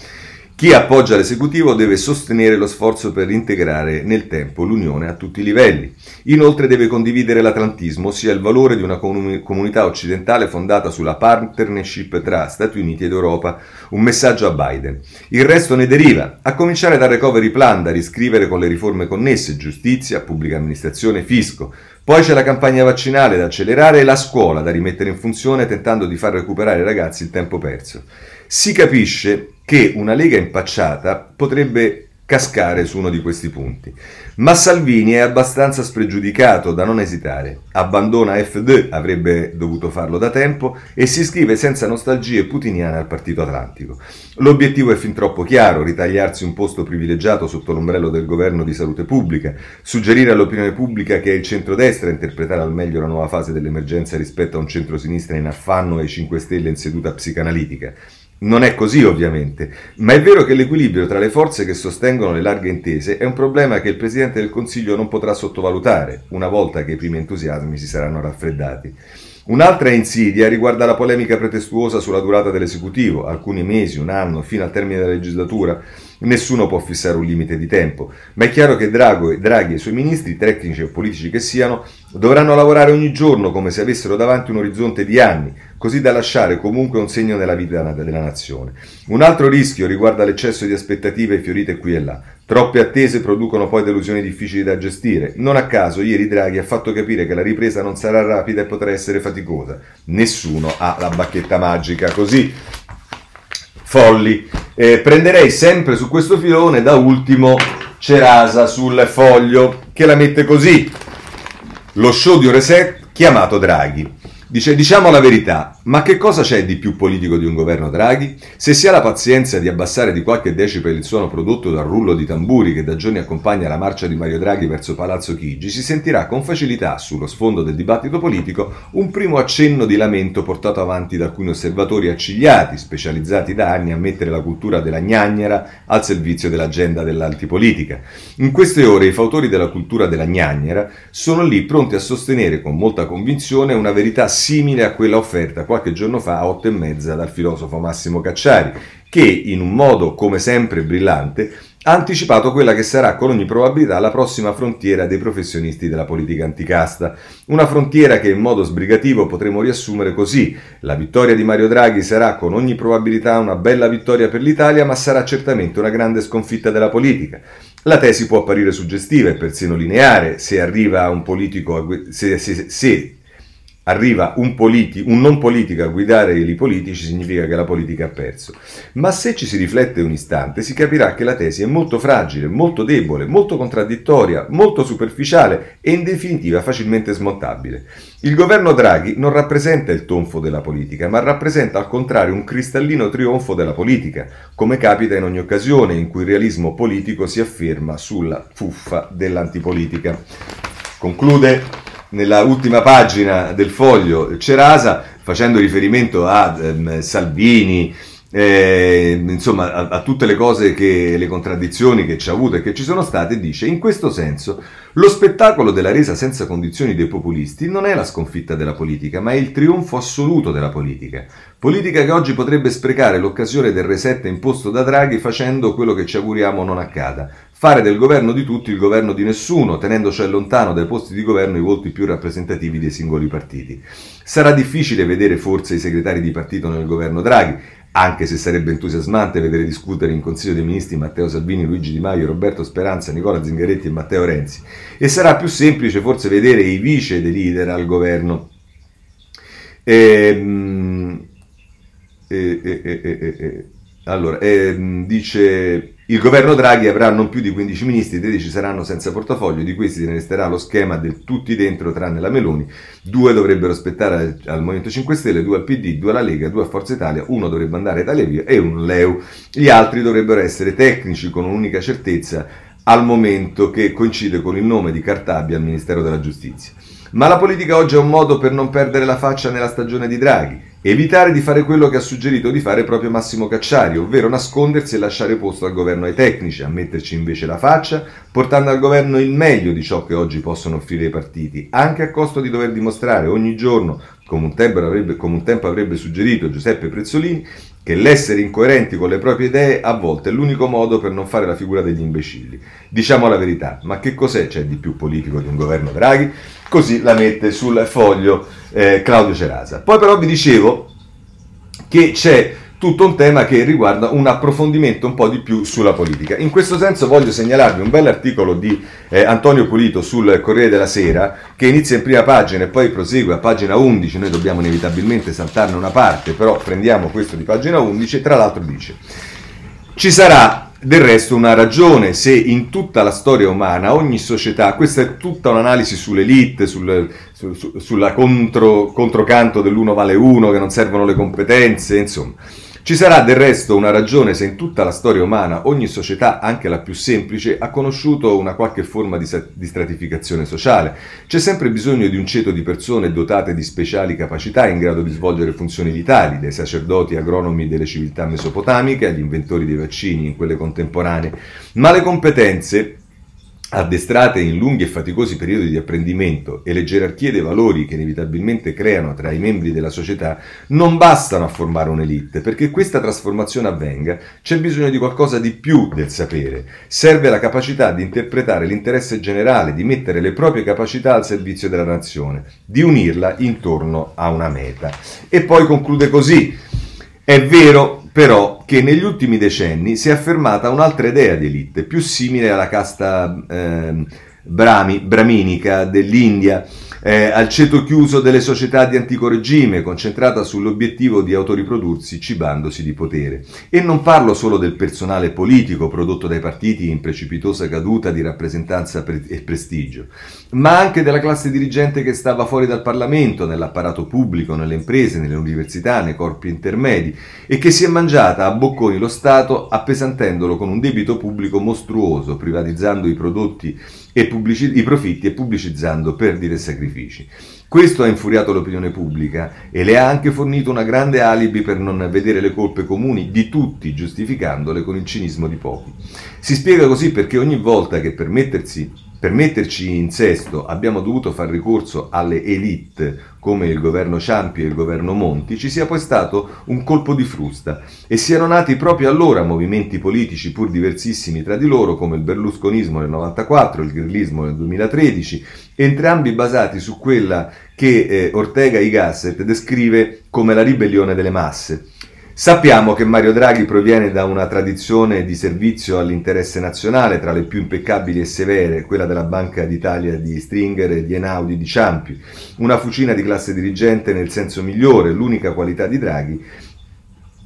Chi appoggia l'esecutivo deve sostenere lo sforzo per integrare nel tempo l'Unione a tutti i livelli. Inoltre deve condividere l'atlantismo, ossia il valore di una comunità occidentale fondata sulla partnership tra Stati Uniti ed Europa, un messaggio a Biden. Il resto ne deriva, a cominciare dal recovery plan da riscrivere con le riforme connesse, giustizia, pubblica amministrazione, fisco. Poi c'è la campagna vaccinale da accelerare e la scuola da rimettere in funzione tentando di far recuperare ai ragazzi il tempo perso. Si capisce che una Lega impacciata potrebbe cascare su uno di questi punti. Ma Salvini è abbastanza spregiudicato da non esitare. Abbandona FD, avrebbe dovuto farlo da tempo, e si iscrive senza nostalgie putiniane al Partito Atlantico. L'obiettivo è fin troppo chiaro, ritagliarsi un posto privilegiato sotto l'ombrello del governo di salute pubblica, suggerire all'opinione pubblica che è il centrodestra a interpretare al meglio la nuova fase dell'emergenza rispetto a un centro-sinistra in affanno e 5 Stelle in seduta psicanalitica. Non è così ovviamente, ma è vero che l'equilibrio tra le forze che sostengono le larghe intese è un problema che il Presidente del Consiglio non potrà sottovalutare una volta che i primi entusiasmi si saranno raffreddati. Un'altra insidia riguarda la polemica pretestuosa sulla durata dell'esecutivo, alcuni mesi, un anno, fino al termine della legislatura, Nessuno può fissare un limite di tempo, ma è chiaro che Draghi e i suoi ministri, tecnici o politici che siano, dovranno lavorare ogni giorno come se avessero davanti un orizzonte di anni, così da lasciare comunque un segno nella vita della nazione. Un altro rischio riguarda l'eccesso di aspettative fiorite qui e là. Troppe attese producono poi delusioni difficili da gestire. Non a caso ieri Draghi ha fatto capire che la ripresa non sarà rapida e potrà essere faticosa. Nessuno ha la bacchetta magica, così folli. Eh, prenderei sempre su questo filone da ultimo Cerasa sul foglio che la mette così. Lo show di Reset chiamato Draghi. Dice, diciamo la verità, ma che cosa c'è di più politico di un governo Draghi? Se si ha la pazienza di abbassare di qualche decibel il suono prodotto dal rullo di tamburi che da giorni accompagna la marcia di Mario Draghi verso Palazzo Chigi, si sentirà con facilità, sullo sfondo del dibattito politico, un primo accenno di lamento portato avanti da alcuni osservatori accigliati, specializzati da anni a mettere la cultura della gnagnera al servizio dell'agenda dell'antipolitica. In queste ore i fautori della cultura della gnagnera sono lì pronti a sostenere con molta convinzione una verità simile a quella offerta qualche giorno fa a otto e mezza dal filosofo Massimo Cacciari, che in un modo come sempre brillante ha anticipato quella che sarà con ogni probabilità la prossima frontiera dei professionisti della politica anticasta. Una frontiera che in modo sbrigativo potremo riassumere così. La vittoria di Mario Draghi sarà con ogni probabilità una bella vittoria per l'Italia, ma sarà certamente una grande sconfitta della politica. La tesi può apparire suggestiva e persino lineare se arriva un politico se, se, se arriva un, politi- un, non politico a guidare i politici significa che la politica ha perso. Ma se ci si riflette un istante si capirà che la tesi è molto fragile, molto debole, molto contraddittoria, molto superficiale e in definitiva facilmente smontabile. Il governo Draghi non rappresenta il tonfo della politica, ma rappresenta al contrario un cristallino trionfo della politica, come capita in ogni occasione in cui il realismo politico si afferma sulla fuffa dell'antipolitica. Conclude nella ultima pagina del foglio Cerasa, facendo riferimento a ehm, Salvini, eh, insomma a, a, tutte le cose che le contraddizioni che ci ha avuto e che ci sono state, dice in questo senso lo spettacolo della resa senza condizioni dei populisti non è la sconfitta della politica, ma è il trionfo assoluto della politica. Politica che oggi potrebbe sprecare l'occasione del reset imposto da Draghi facendo quello che ci auguriamo non accada, fare del governo di tutti il governo di nessuno, tenendo cioè lontano dai posti di governo i volti più rappresentativi dei singoli partiti. Sarà difficile vedere forse i segretari di partito nel governo Draghi, anche se sarebbe entusiasmante vedere discutere in Consiglio dei Ministri Matteo Salvini, Luigi Di Maio, Roberto Speranza, Nicola Zingaretti e Matteo Renzi. E sarà più semplice forse vedere i vice dei leader al governo. Ehm, e, e, e, allora, ehm, dice il governo Draghi avrà non più di 15 ministri, 13 saranno senza portafoglio, di questi ne resterà lo schema del tutti dentro tranne la Meloni, due dovrebbero aspettare al Movimento 5 Stelle, due al PD, due alla Lega, due a Forza Italia, uno dovrebbe andare a Italia Via e un Leu. Gli altri dovrebbero essere tecnici con un'unica certezza al momento che coincide con il nome di Cartabia al Ministero della Giustizia. Ma la politica oggi è un modo per non perdere la faccia nella stagione di Draghi Evitare di fare quello che ha suggerito di fare proprio Massimo Cacciari, ovvero nascondersi e lasciare posto al governo ai tecnici, a metterci invece la faccia, portando al governo il meglio di ciò che oggi possono offrire i partiti, anche a costo di dover dimostrare ogni giorno come un, avrebbe, come un tempo avrebbe suggerito Giuseppe Prezzolini, che l'essere incoerenti con le proprie idee a volte è l'unico modo per non fare la figura degli imbecilli. Diciamo la verità, ma che cos'è c'è di più politico di un governo Draghi? Così la mette sul foglio eh, Claudio Cerasa. Poi però vi dicevo che c'è tutto un tema che riguarda un approfondimento un po' di più sulla politica. In questo senso voglio segnalarvi un bell'articolo di eh, Antonio Pulito sul Corriere della Sera che inizia in prima pagina e poi prosegue a pagina 11, noi dobbiamo inevitabilmente saltarne una parte, però prendiamo questo di pagina 11 e tra l'altro dice ci sarà del resto una ragione se in tutta la storia umana ogni società, questa è tutta un'analisi sull'elite, sul, su, su, sulla contro, controcanto dell'uno vale uno, che non servono le competenze, insomma ci sarà del resto una ragione se in tutta la storia umana ogni società, anche la più semplice, ha conosciuto una qualche forma di, di stratificazione sociale. C'è sempre bisogno di un ceto di persone dotate di speciali capacità in grado di svolgere funzioni vitali, dai sacerdoti agronomi delle civiltà mesopotamiche agli inventori dei vaccini in quelle contemporanee. Ma le competenze addestrate in lunghi e faticosi periodi di apprendimento e le gerarchie dei valori che inevitabilmente creano tra i membri della società non bastano a formare un'elite, perché questa trasformazione avvenga c'è bisogno di qualcosa di più del sapere. Serve la capacità di interpretare l'interesse generale, di mettere le proprie capacità al servizio della nazione, di unirla intorno a una meta. E poi conclude così. È vero però che negli ultimi decenni si è affermata un'altra idea di elite, più simile alla casta eh, brami, braminica dell'India, eh, al ceto chiuso delle società di antico regime, concentrata sull'obiettivo di autoriprodursi cibandosi di potere. E non parlo solo del personale politico prodotto dai partiti in precipitosa caduta di rappresentanza e prestigio, ma anche della classe dirigente che stava fuori dal Parlamento, nell'apparato pubblico, nelle imprese, nelle università, nei corpi intermedi, e che si è mangiata a bocconi lo Stato appesantendolo con un debito pubblico mostruoso, privatizzando i prodotti pubblici- i profitti e pubblicizzando perdite e sacrifici. Questo ha infuriato l'opinione pubblica e le ha anche fornito una grande alibi per non vedere le colpe comuni di tutti, giustificandole con il cinismo di pochi. Si spiega così perché ogni volta che per mettersi per metterci in sesto abbiamo dovuto far ricorso alle elite come il governo Ciampi e il governo Monti, ci sia poi stato un colpo di frusta e siano nati proprio allora movimenti politici pur diversissimi tra di loro come il berlusconismo nel 94, il grillismo nel 2013, entrambi basati su quella che eh, Ortega y Gasset descrive come la ribellione delle masse Sappiamo che Mario Draghi proviene da una tradizione di servizio all'interesse nazionale, tra le più impeccabili e severe, quella della Banca d'Italia di Stringer e di Enaudi di Ciampi, una fucina di classe dirigente nel senso migliore, l'unica qualità di Draghi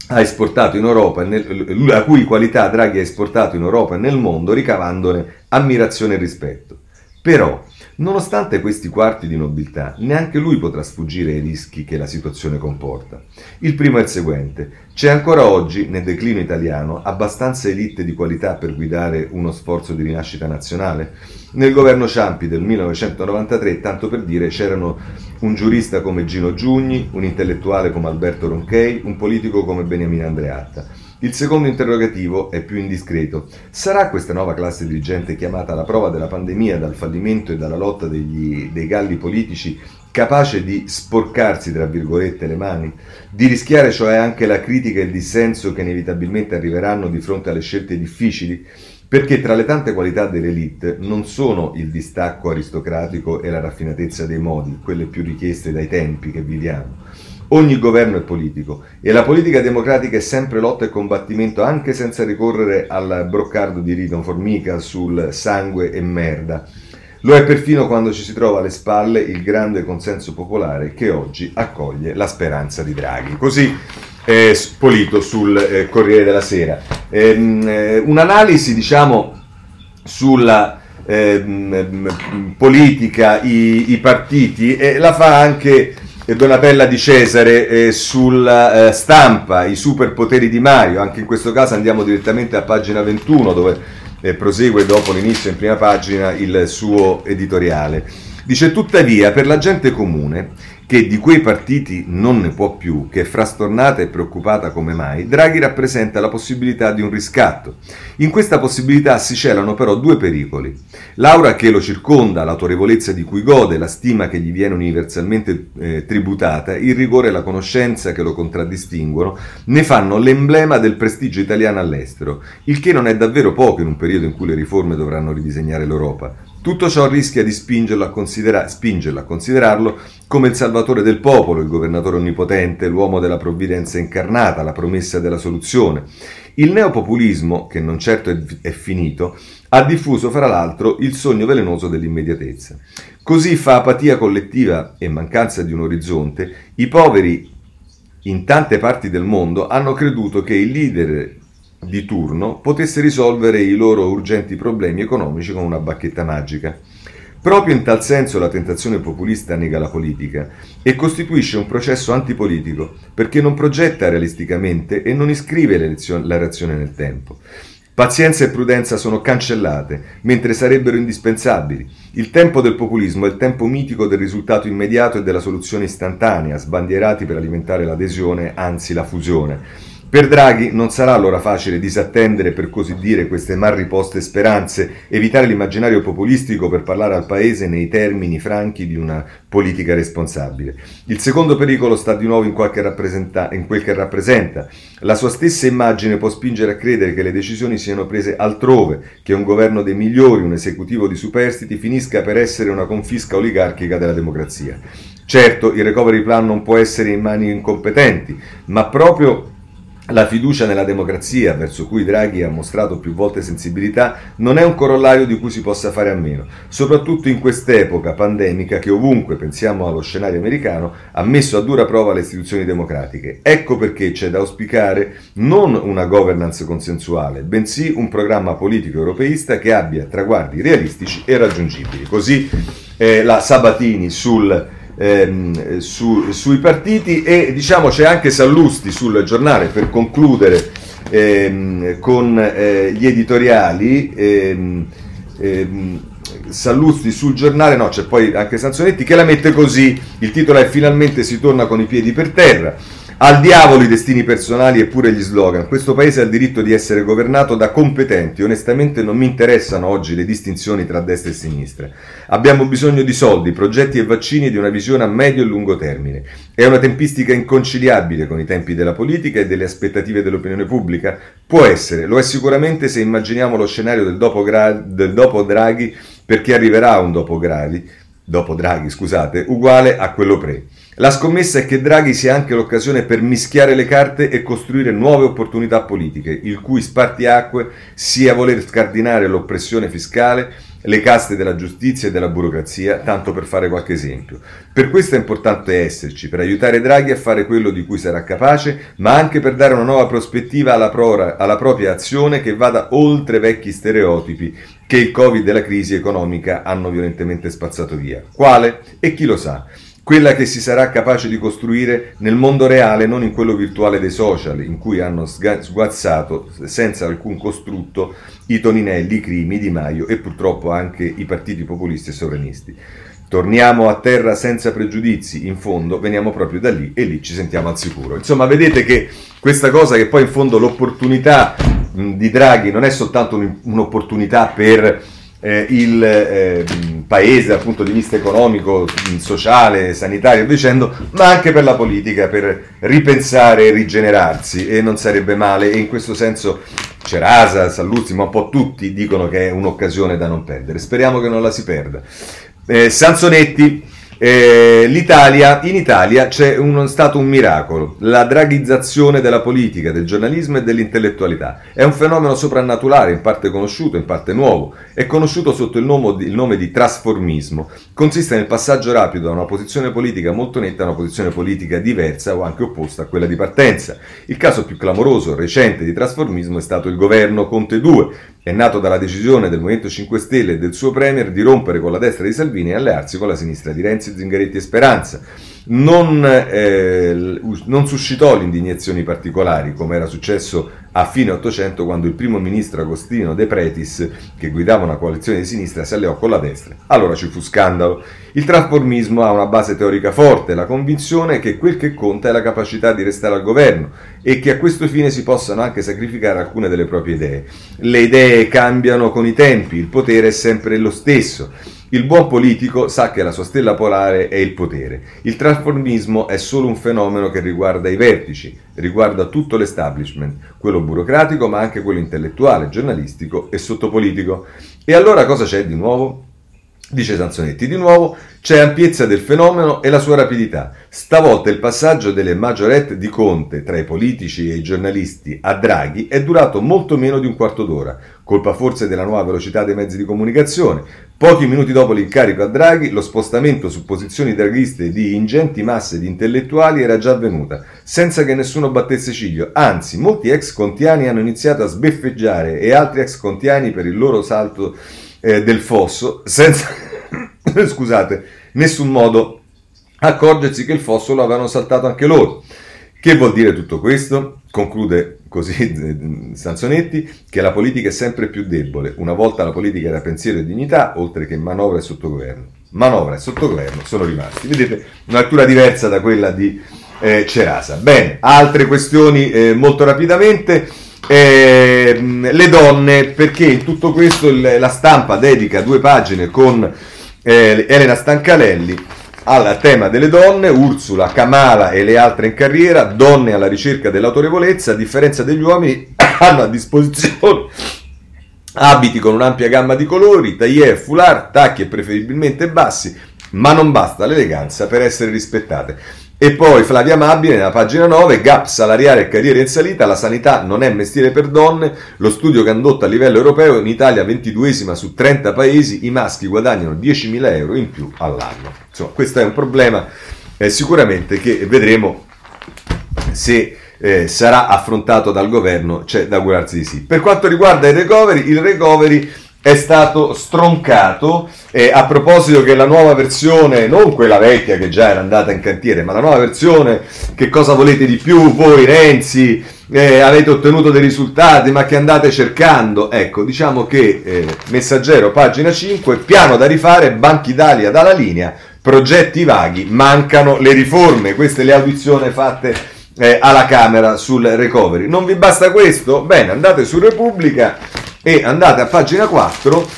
ha esportato in Europa, nel, la cui qualità Draghi ha esportato in Europa e nel mondo, ricavandone ammirazione e rispetto. Però, Nonostante questi quarti di nobiltà, neanche lui potrà sfuggire ai rischi che la situazione comporta. Il primo è il seguente. C'è ancora oggi, nel declino italiano, abbastanza elite di qualità per guidare uno sforzo di rinascita nazionale? Nel governo Ciampi del 1993, tanto per dire, c'erano un giurista come Gino Giugni, un intellettuale come Alberto Ronchei, un politico come Beniamino Andreatta. Il secondo interrogativo è più indiscreto. Sarà questa nuova classe dirigente chiamata alla prova della pandemia, dal fallimento e dalla lotta degli, dei galli politici capace di sporcarsi, tra virgolette, le mani, di rischiare cioè anche la critica e il dissenso che inevitabilmente arriveranno di fronte alle scelte difficili? Perché tra le tante qualità dell'elite non sono il distacco aristocratico e la raffinatezza dei modi, quelle più richieste dai tempi che viviamo, Ogni governo è politico e la politica democratica è sempre lotta e combattimento anche senza ricorrere al broccardo di Rito Formica sul sangue e merda. Lo è perfino quando ci si trova alle spalle il grande consenso popolare che oggi accoglie la speranza di Draghi. Così è Polito sul eh, Corriere della Sera. Ehm, eh, un'analisi, diciamo, sulla eh, politica, i, i partiti, la fa anche Donatella di Cesare eh, sulla eh, stampa, i superpoteri di Mario, anche in questo caso andiamo direttamente a pagina 21 dove eh, prosegue dopo l'inizio in prima pagina il suo editoriale. Dice tuttavia per la gente comune che di quei partiti non ne può più, che è frastornata e preoccupata come mai, Draghi rappresenta la possibilità di un riscatto. In questa possibilità si celano però due pericoli. L'aura che lo circonda, l'autorevolezza di cui gode, la stima che gli viene universalmente eh, tributata, il rigore e la conoscenza che lo contraddistinguono, ne fanno l'emblema del prestigio italiano all'estero, il che non è davvero poco in un periodo in cui le riforme dovranno ridisegnare l'Europa. Tutto ciò rischia di spingerlo a, considera- spingerlo a, considerarlo come il salvatore del popolo, il governatore onnipotente, l'uomo della provvidenza incarnata, la promessa della soluzione. Il neopopulismo, che non certo è, è finito, ha diffuso fra l'altro il sogno velenoso dell'immediatezza. Così fa apatia collettiva e mancanza di un orizzonte, i poveri in tante parti del mondo hanno creduto che il leader di turno potesse risolvere i loro urgenti problemi economici con una bacchetta magica. Proprio in tal senso la tentazione populista nega la politica e costituisce un processo antipolitico perché non progetta realisticamente e non iscrive la reazione nel tempo. Pazienza e prudenza sono cancellate, mentre sarebbero indispensabili. Il tempo del populismo è il tempo mitico del risultato immediato e della soluzione istantanea, sbandierati per alimentare l'adesione, anzi la fusione. Per Draghi non sarà allora facile disattendere, per così dire, queste mal riposte speranze, evitare l'immaginario populistico per parlare al Paese nei termini franchi di una politica responsabile. Il secondo pericolo sta di nuovo in, in quel che rappresenta. La sua stessa immagine può spingere a credere che le decisioni siano prese altrove, che un governo dei migliori, un esecutivo di superstiti, finisca per essere una confisca oligarchica della democrazia. Certo, il recovery plan non può essere in mani incompetenti, ma proprio la fiducia nella democrazia, verso cui Draghi ha mostrato più volte sensibilità, non è un corollario di cui si possa fare a meno, soprattutto in quest'epoca pandemica che ovunque, pensiamo allo scenario americano, ha messo a dura prova le istituzioni democratiche. Ecco perché c'è da auspicare non una governance consensuale, bensì un programma politico europeista che abbia traguardi realistici e raggiungibili. Così eh, la Sabatini sul ehm, su, sui partiti e diciamo c'è anche Sallusti sul giornale per concludere ehm, con eh, gli editoriali. Ehm, ehm, Sallusti sul giornale, no, c'è poi anche Sanzonetti che la mette così, il titolo è Finalmente si torna con i piedi per terra. Al diavolo i destini personali e pure gli slogan. Questo paese ha il diritto di essere governato da competenti. Onestamente non mi interessano oggi le distinzioni tra destra e sinistra. Abbiamo bisogno di soldi, progetti e vaccini e di una visione a medio e lungo termine. È una tempistica inconciliabile con i tempi della politica e delle aspettative dell'opinione pubblica? Può essere, lo è sicuramente se immaginiamo lo scenario del dopo, Gra- del dopo Draghi, perché arriverà un dopo Draghi, dopo Draghi, scusate, uguale a quello pre. La scommessa è che Draghi sia anche l'occasione per mischiare le carte e costruire nuove opportunità politiche, il cui spartiacque sia voler scardinare l'oppressione fiscale, le caste della giustizia e della burocrazia, tanto per fare qualche esempio. Per questo è importante esserci, per aiutare Draghi a fare quello di cui sarà capace, ma anche per dare una nuova prospettiva alla, prora, alla propria azione che vada oltre vecchi stereotipi che il Covid e la crisi economica hanno violentemente spazzato via. Quale? E chi lo sa? quella che si sarà capace di costruire nel mondo reale, non in quello virtuale dei social, in cui hanno sguazzato senza alcun costrutto i Toninelli, i Crimi, Di Maio e purtroppo anche i partiti populisti e sovranisti. Torniamo a terra senza pregiudizi, in fondo veniamo proprio da lì e lì ci sentiamo al sicuro. Insomma, vedete che questa cosa che poi in fondo l'opportunità di Draghi non è soltanto un'opportunità per eh, il eh, paese dal punto di vista economico, sociale, sanitario e dicendo, ma anche per la politica, per ripensare e rigenerarsi e non sarebbe male e in questo senso Cerasa, Salluzzi, ma un po' tutti dicono che è un'occasione da non perdere. Speriamo che non la si perda. Eh, Sansonetti eh, in Italia c'è uno, stato un miracolo, la draghizzazione della politica, del giornalismo e dell'intellettualità. È un fenomeno soprannaturale, in parte conosciuto, in parte nuovo. È conosciuto sotto il nome, il nome di trasformismo. Consiste nel passaggio rapido da una posizione politica molto netta a una posizione politica diversa o anche opposta a quella di partenza. Il caso più clamoroso, recente di trasformismo è stato il governo Conte 2, è nato dalla decisione del Movimento 5 Stelle e del suo Premier di rompere con la destra di Salvini e allearsi con la sinistra di Renzi, Zingaretti e Speranza. Non, eh, non suscitò l'indignazione particolari, come era successo a fine Ottocento quando il primo ministro Agostino De Pretis, che guidava una coalizione di sinistra, si alleò con la destra. Allora ci fu scandalo. Il trasformismo ha una base teorica forte, la convinzione che quel che conta è la capacità di restare al governo e che a questo fine si possano anche sacrificare alcune delle proprie idee. Le idee cambiano con i tempi, il potere è sempre lo stesso. Il buon politico sa che la sua stella polare è il potere. Il trasformismo è solo un fenomeno che riguarda i vertici, riguarda tutto l'establishment, quello burocratico ma anche quello intellettuale, giornalistico e sottopolitico. E allora cosa c'è di nuovo? Dice Sansonetti, di nuovo c'è ampiezza del fenomeno e la sua rapidità. Stavolta il passaggio delle maggiorette di Conte tra i politici e i giornalisti a Draghi è durato molto meno di un quarto d'ora, colpa forse della nuova velocità dei mezzi di comunicazione. Pochi minuti dopo l'incarico a Draghi, lo spostamento su posizioni draghiste di ingenti masse di intellettuali era già avvenuta, senza che nessuno battesse ciglio. Anzi, molti ex contiani hanno iniziato a sbeffeggiare e altri ex contiani per il loro salto eh, del fosso, senza, scusate, nessun modo accorgersi che il fosso lo avevano saltato anche loro. Che vuol dire tutto questo? Conclude così Sansonetti, che la politica è sempre più debole. Una volta la politica era pensiero e dignità, oltre che manovra e sottogoverno. Manovra e sottogoverno sono rimasti. Vedete, una lettura diversa da quella di eh, Cerasa. Bene, altre questioni eh, molto rapidamente. Eh, le donne, perché in tutto questo il, la stampa dedica due pagine con eh, Elena Stancalelli al tema delle donne, Ursula, Kamala e le altre in carriera, donne alla ricerca dell'autorevolezza, a differenza degli uomini, hanno a disposizione abiti con un'ampia gamma di colori, tailleur, foulard, tacchi e preferibilmente bassi, ma non basta l'eleganza per essere rispettate. E poi Flavia Amabile nella pagina 9, gap salariale e carriera in salita, la sanità non è mestiere per donne, lo studio hanno a livello europeo, in Italia 22esima su 30 paesi, i maschi guadagnano 10.000 euro in più all'anno. Insomma, questo è un problema eh, sicuramente che vedremo se eh, sarà affrontato dal governo, c'è da augurarsi di sì. Per quanto riguarda il recovery, il recovery è stato stroncato eh, a proposito che la nuova versione, non quella vecchia che già era andata in cantiere, ma la nuova versione, che cosa volete di più voi Renzi, eh, avete ottenuto dei risultati, ma che andate cercando? Ecco, diciamo che eh, messaggero, pagina 5, piano da rifare, Banca Italia dalla linea, progetti vaghi, mancano le riforme, queste le audizioni fatte eh, alla Camera sul recovery. Non vi basta questo? Bene, andate su Repubblica e andate a pagina 4,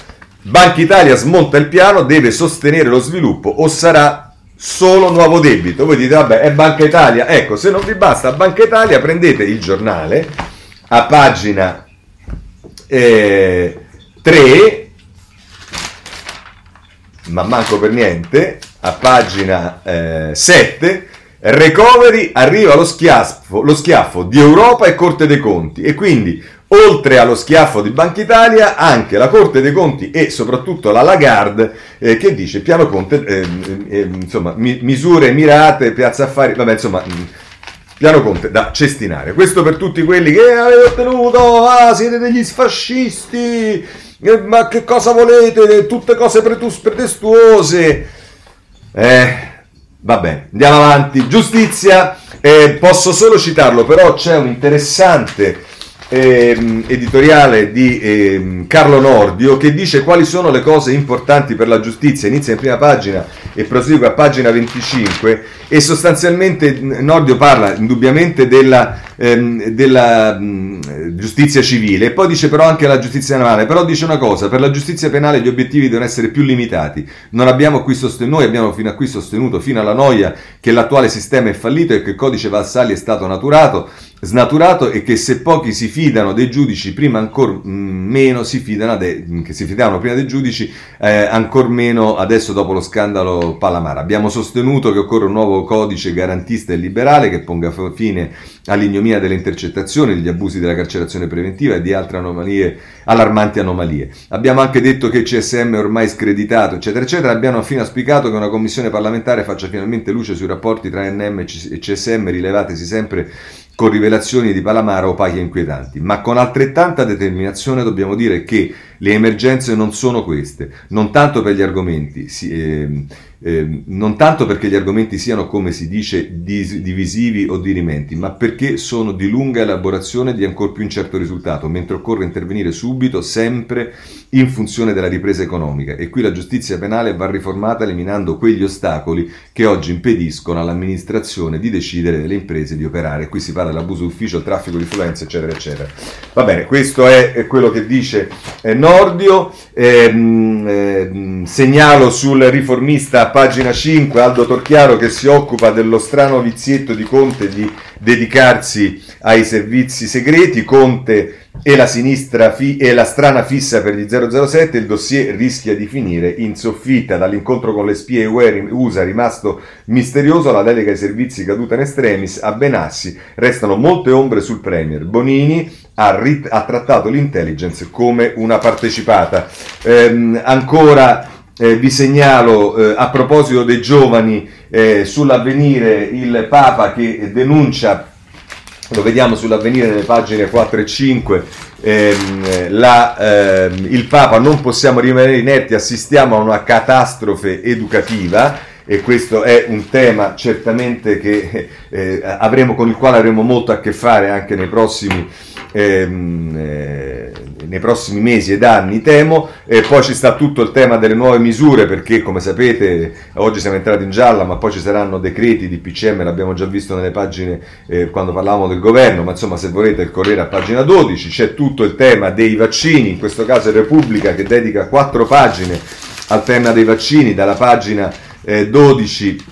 Banca Italia smonta il piano, deve sostenere lo sviluppo o sarà solo nuovo debito. Voi dite, vabbè, è Banca Italia. Ecco, se non vi basta Banca Italia, prendete il giornale a pagina eh, 3, ma manco per niente, a pagina eh, 7, recovery arriva lo schiaffo, lo schiaffo di Europa e Corte dei Conti e quindi Oltre allo schiaffo di Banca Italia, anche la Corte dei Conti e soprattutto la Lagarde eh, che dice piano Conte, eh, eh, insomma, mi, misure mirate, piazza affari, vabbè, insomma, mm, piano Conte da cestinare. Questo per tutti quelli che avete ottenuto, ah, siete degli fascisti, eh, ma che cosa volete, tutte cose pretestuose. Eh, va bene, andiamo avanti. Giustizia, eh, posso solo citarlo, però c'è un interessante eh, editoriale di eh, Carlo Nordio che dice quali sono le cose importanti per la giustizia, inizia in prima pagina e prosegue a pagina 25 e sostanzialmente Nordio parla indubbiamente della, ehm, della mh, giustizia civile e poi dice però anche la giustizia penale, però dice una cosa, per la giustizia penale gli obiettivi devono essere più limitati, non abbiamo qui sostenuto, noi abbiamo fino a qui sostenuto, fino alla noia, che l'attuale sistema è fallito e che il codice Valsali è stato naturato, snaturato e che se pochi si fidano dei giudici, prima ancora meno si fidano, de- che si fidavano prima dei giudici, eh, ancor meno adesso dopo lo scandalo Palamara. Abbiamo sostenuto che occorre un nuovo codice garantista e liberale che ponga fine all'ignomia delle intercettazioni, degli abusi della carcerazione preventiva e di altre anomalie, allarmanti anomalie. Abbiamo anche detto che il CSM è ormai screditato, eccetera, eccetera. Abbiamo affine auspicato che una commissione parlamentare faccia finalmente luce sui rapporti tra NM e CSM rilevatesi sempre con rivelazioni di Palamara opache e inquietanti, ma con altrettanta determinazione dobbiamo dire che le emergenze non sono queste, non tanto si, eh, eh, non tanto perché gli argomenti siano, come si dice, dis- divisivi o dirimenti, ma perché sono di lunga elaborazione di ancor più incerto risultato, mentre occorre intervenire subito, sempre in funzione della ripresa economica. E qui la giustizia penale va riformata eliminando quegli ostacoli che oggi impediscono all'amministrazione di decidere delle imprese di operare. Qui si parla dell'abuso d'ufficio, il traffico di influenza, eccetera, eccetera. Va bene, questo è quello che dice eh, Nordio. Eh, eh, segnalo sul riformista pagina 5 Aldo Torchiaro che si occupa dello strano vizietto di Conte di dedicarsi ai servizi segreti. Conte e la sinistra fi- e la strana fissa per gli 007, il dossier rischia di finire in soffitta dall'incontro con le spie USA rimasto misterioso, la delega ai servizi caduta in extremis, a Benassi restano molte ombre sul Premier. Bonini ha, rit- ha trattato l'intelligence come una partecipata. Ehm, ancora eh, vi segnalo eh, a proposito dei giovani eh, sull'avvenire il Papa che denuncia, lo vediamo sull'avvenire nelle pagine 4 e 5, ehm, la, ehm, il Papa non possiamo rimanere inerti, assistiamo a una catastrofe educativa e questo è un tema certamente che, eh, avremo, con il quale avremo molto a che fare anche nei prossimi ehm, eh, nei prossimi mesi ed anni, temo. E poi ci sta tutto il tema delle nuove misure, perché come sapete oggi siamo entrati in gialla, ma poi ci saranno decreti di PCM, l'abbiamo già visto nelle pagine eh, quando parlavamo del governo, ma insomma se volete il Corriere a pagina 12, c'è tutto il tema dei vaccini, in questo caso è Repubblica che dedica quattro pagine al tema dei vaccini, dalla pagina eh, 12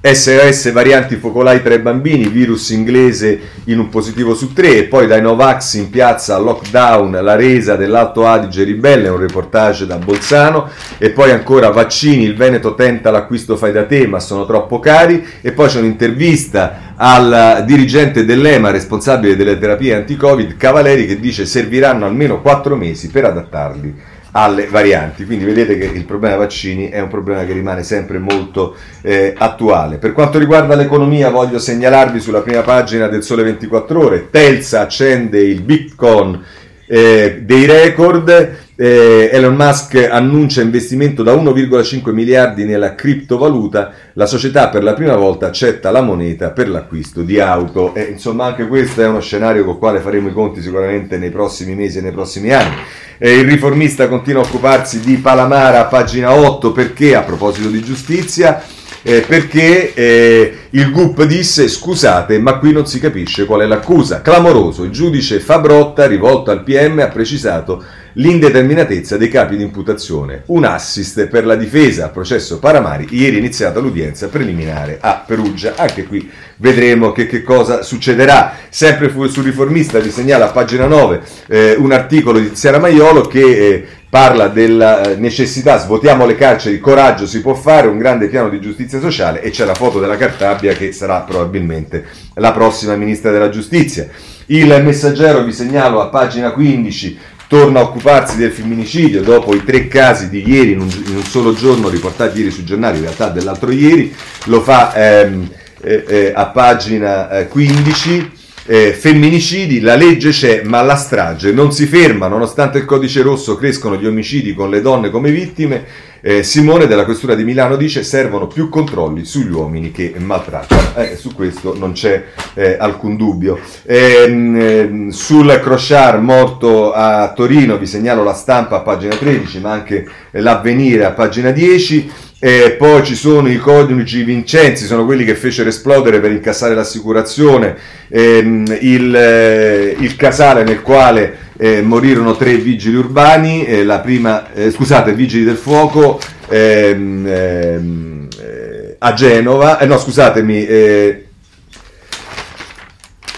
SOS varianti focolai tra i bambini, virus inglese in un positivo su tre e poi dai Novax in piazza lockdown, la resa dell'Alto Adige ribelle, un reportage da Bolzano e poi ancora vaccini, il Veneto tenta l'acquisto fai da te ma sono troppo cari e poi c'è un'intervista al dirigente dell'EMA responsabile delle terapie anti-Covid, Cavaleri, che dice serviranno almeno quattro mesi per adattarli alle varianti. Quindi vedete che il problema vaccini è un problema che rimane sempre molto eh, attuale. Per quanto riguarda l'economia, voglio segnalarvi sulla prima pagina del Sole 24 Ore, Telsa accende il Bitcoin eh, dei record. Eh, Elon Musk annuncia investimento da 1,5 miliardi nella criptovaluta, la società per la prima volta accetta la moneta per l'acquisto di auto e insomma anche questo è uno scenario con il quale faremo i conti sicuramente nei prossimi mesi e nei prossimi anni. Eh, il riformista continua a occuparsi di Palamara, pagina 8, perché a proposito di giustizia, eh, perché eh, il GUP disse scusate ma qui non si capisce qual è l'accusa. Clamoroso, il giudice Fabrotta rivolto al PM ha precisato l'indeterminatezza dei capi di imputazione. Un assist per la difesa al processo Paramari. Ieri è iniziata l'udienza preliminare a Perugia. Anche qui vedremo che, che cosa succederà. Sempre sul riformista vi segnala a pagina 9 eh, un articolo di Tiziana Maiolo che eh, parla della eh, necessità, svuotiamo le carceri, coraggio si può fare, un grande piano di giustizia sociale e c'è la foto della Cartabia che sarà probabilmente la prossima ministra della giustizia. Il messaggero vi segnalo a pagina 15 torna a occuparsi del femminicidio dopo i tre casi di ieri in un, in un solo giorno riportati ieri sui giornali, in realtà dell'altro ieri, lo fa ehm, eh, eh, a pagina eh, 15. Eh, femminicidi, la legge c'è, ma la strage non si ferma, nonostante il codice rosso crescono gli omicidi con le donne come vittime. Eh, Simone della Questura di Milano dice servono più controlli sugli uomini che maltrattano. Eh, su questo non c'è eh, alcun dubbio. Ehm, ehm, sul Crochard morto a Torino vi segnalo la stampa a pagina 13, ma anche l'avvenire a pagina 10. E poi ci sono i coniugi Vincenzi, sono quelli che fecero esplodere per incassare l'assicurazione. Ehm, il, eh, il, casale nel quale eh, morirono tre vigili urbani, eh, la prima, eh, scusate, vigili del fuoco ehm, ehm, eh, a Genova, eh, no scusatemi,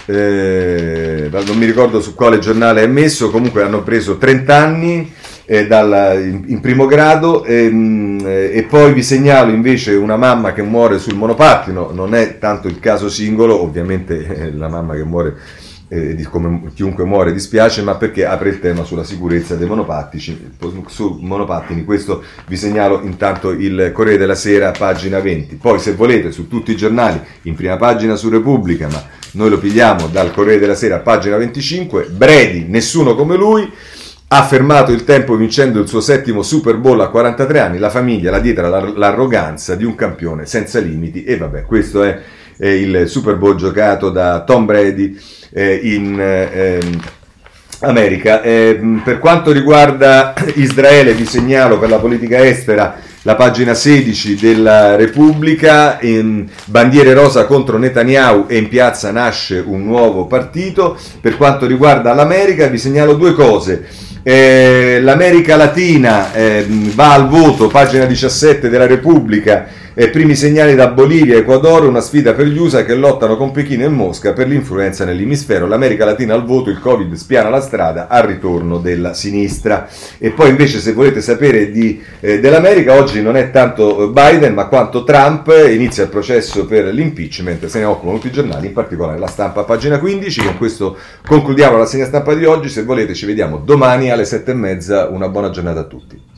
non mi ricordo su quale giornale è messo, comunque hanno preso 30 anni eh, dal, in, in, primo grado ehm, eh, e, poi vi segnalo invece una mamma che muore sul monopattino, non è tanto il caso singolo, ovviamente eh, la mamma che muore eh, come chiunque muore dispiace, ma perché apre il tema sulla sicurezza dei monopattici, su monopattini, questo vi segnalo intanto il Corriere della Sera, pagina 20. Poi se volete su tutti i giornali, in prima pagina su Repubblica, ma noi lo pigliamo dal Corriere della Sera, pagina 25, Bredi, nessuno come lui, ha fermato il tempo vincendo il suo settimo Super Bowl a 43 anni, la famiglia, la dieta, l'arroganza di un campione senza limiti e vabbè, questo è, è il Super Bowl giocato da Tom Brady eh, in eh, America. Eh, per quanto riguarda Israele, vi segnalo per la politica estera la pagina 16 della Repubblica, bandiere rosa contro Netanyahu e in piazza nasce un nuovo partito. Per quanto riguarda l'America vi segnalo due cose. Eh, L'America Latina eh, va al voto, pagina 17 della Repubblica, e primi segnali da Bolivia e Ecuador, una sfida per gli USA che lottano con Pechino e Mosca per l'influenza nell'emisfero. L'America Latina al voto, il Covid spiana la strada al ritorno della sinistra. E poi invece se volete sapere di, eh, dell'America, oggi non è tanto Biden ma quanto Trump, inizia il processo per l'impeachment, se ne occupano tutti i giornali, in particolare la stampa, pagina 15. Con questo concludiamo la segna stampa di oggi, se volete ci vediamo domani alle sette e mezza, una buona giornata a tutti.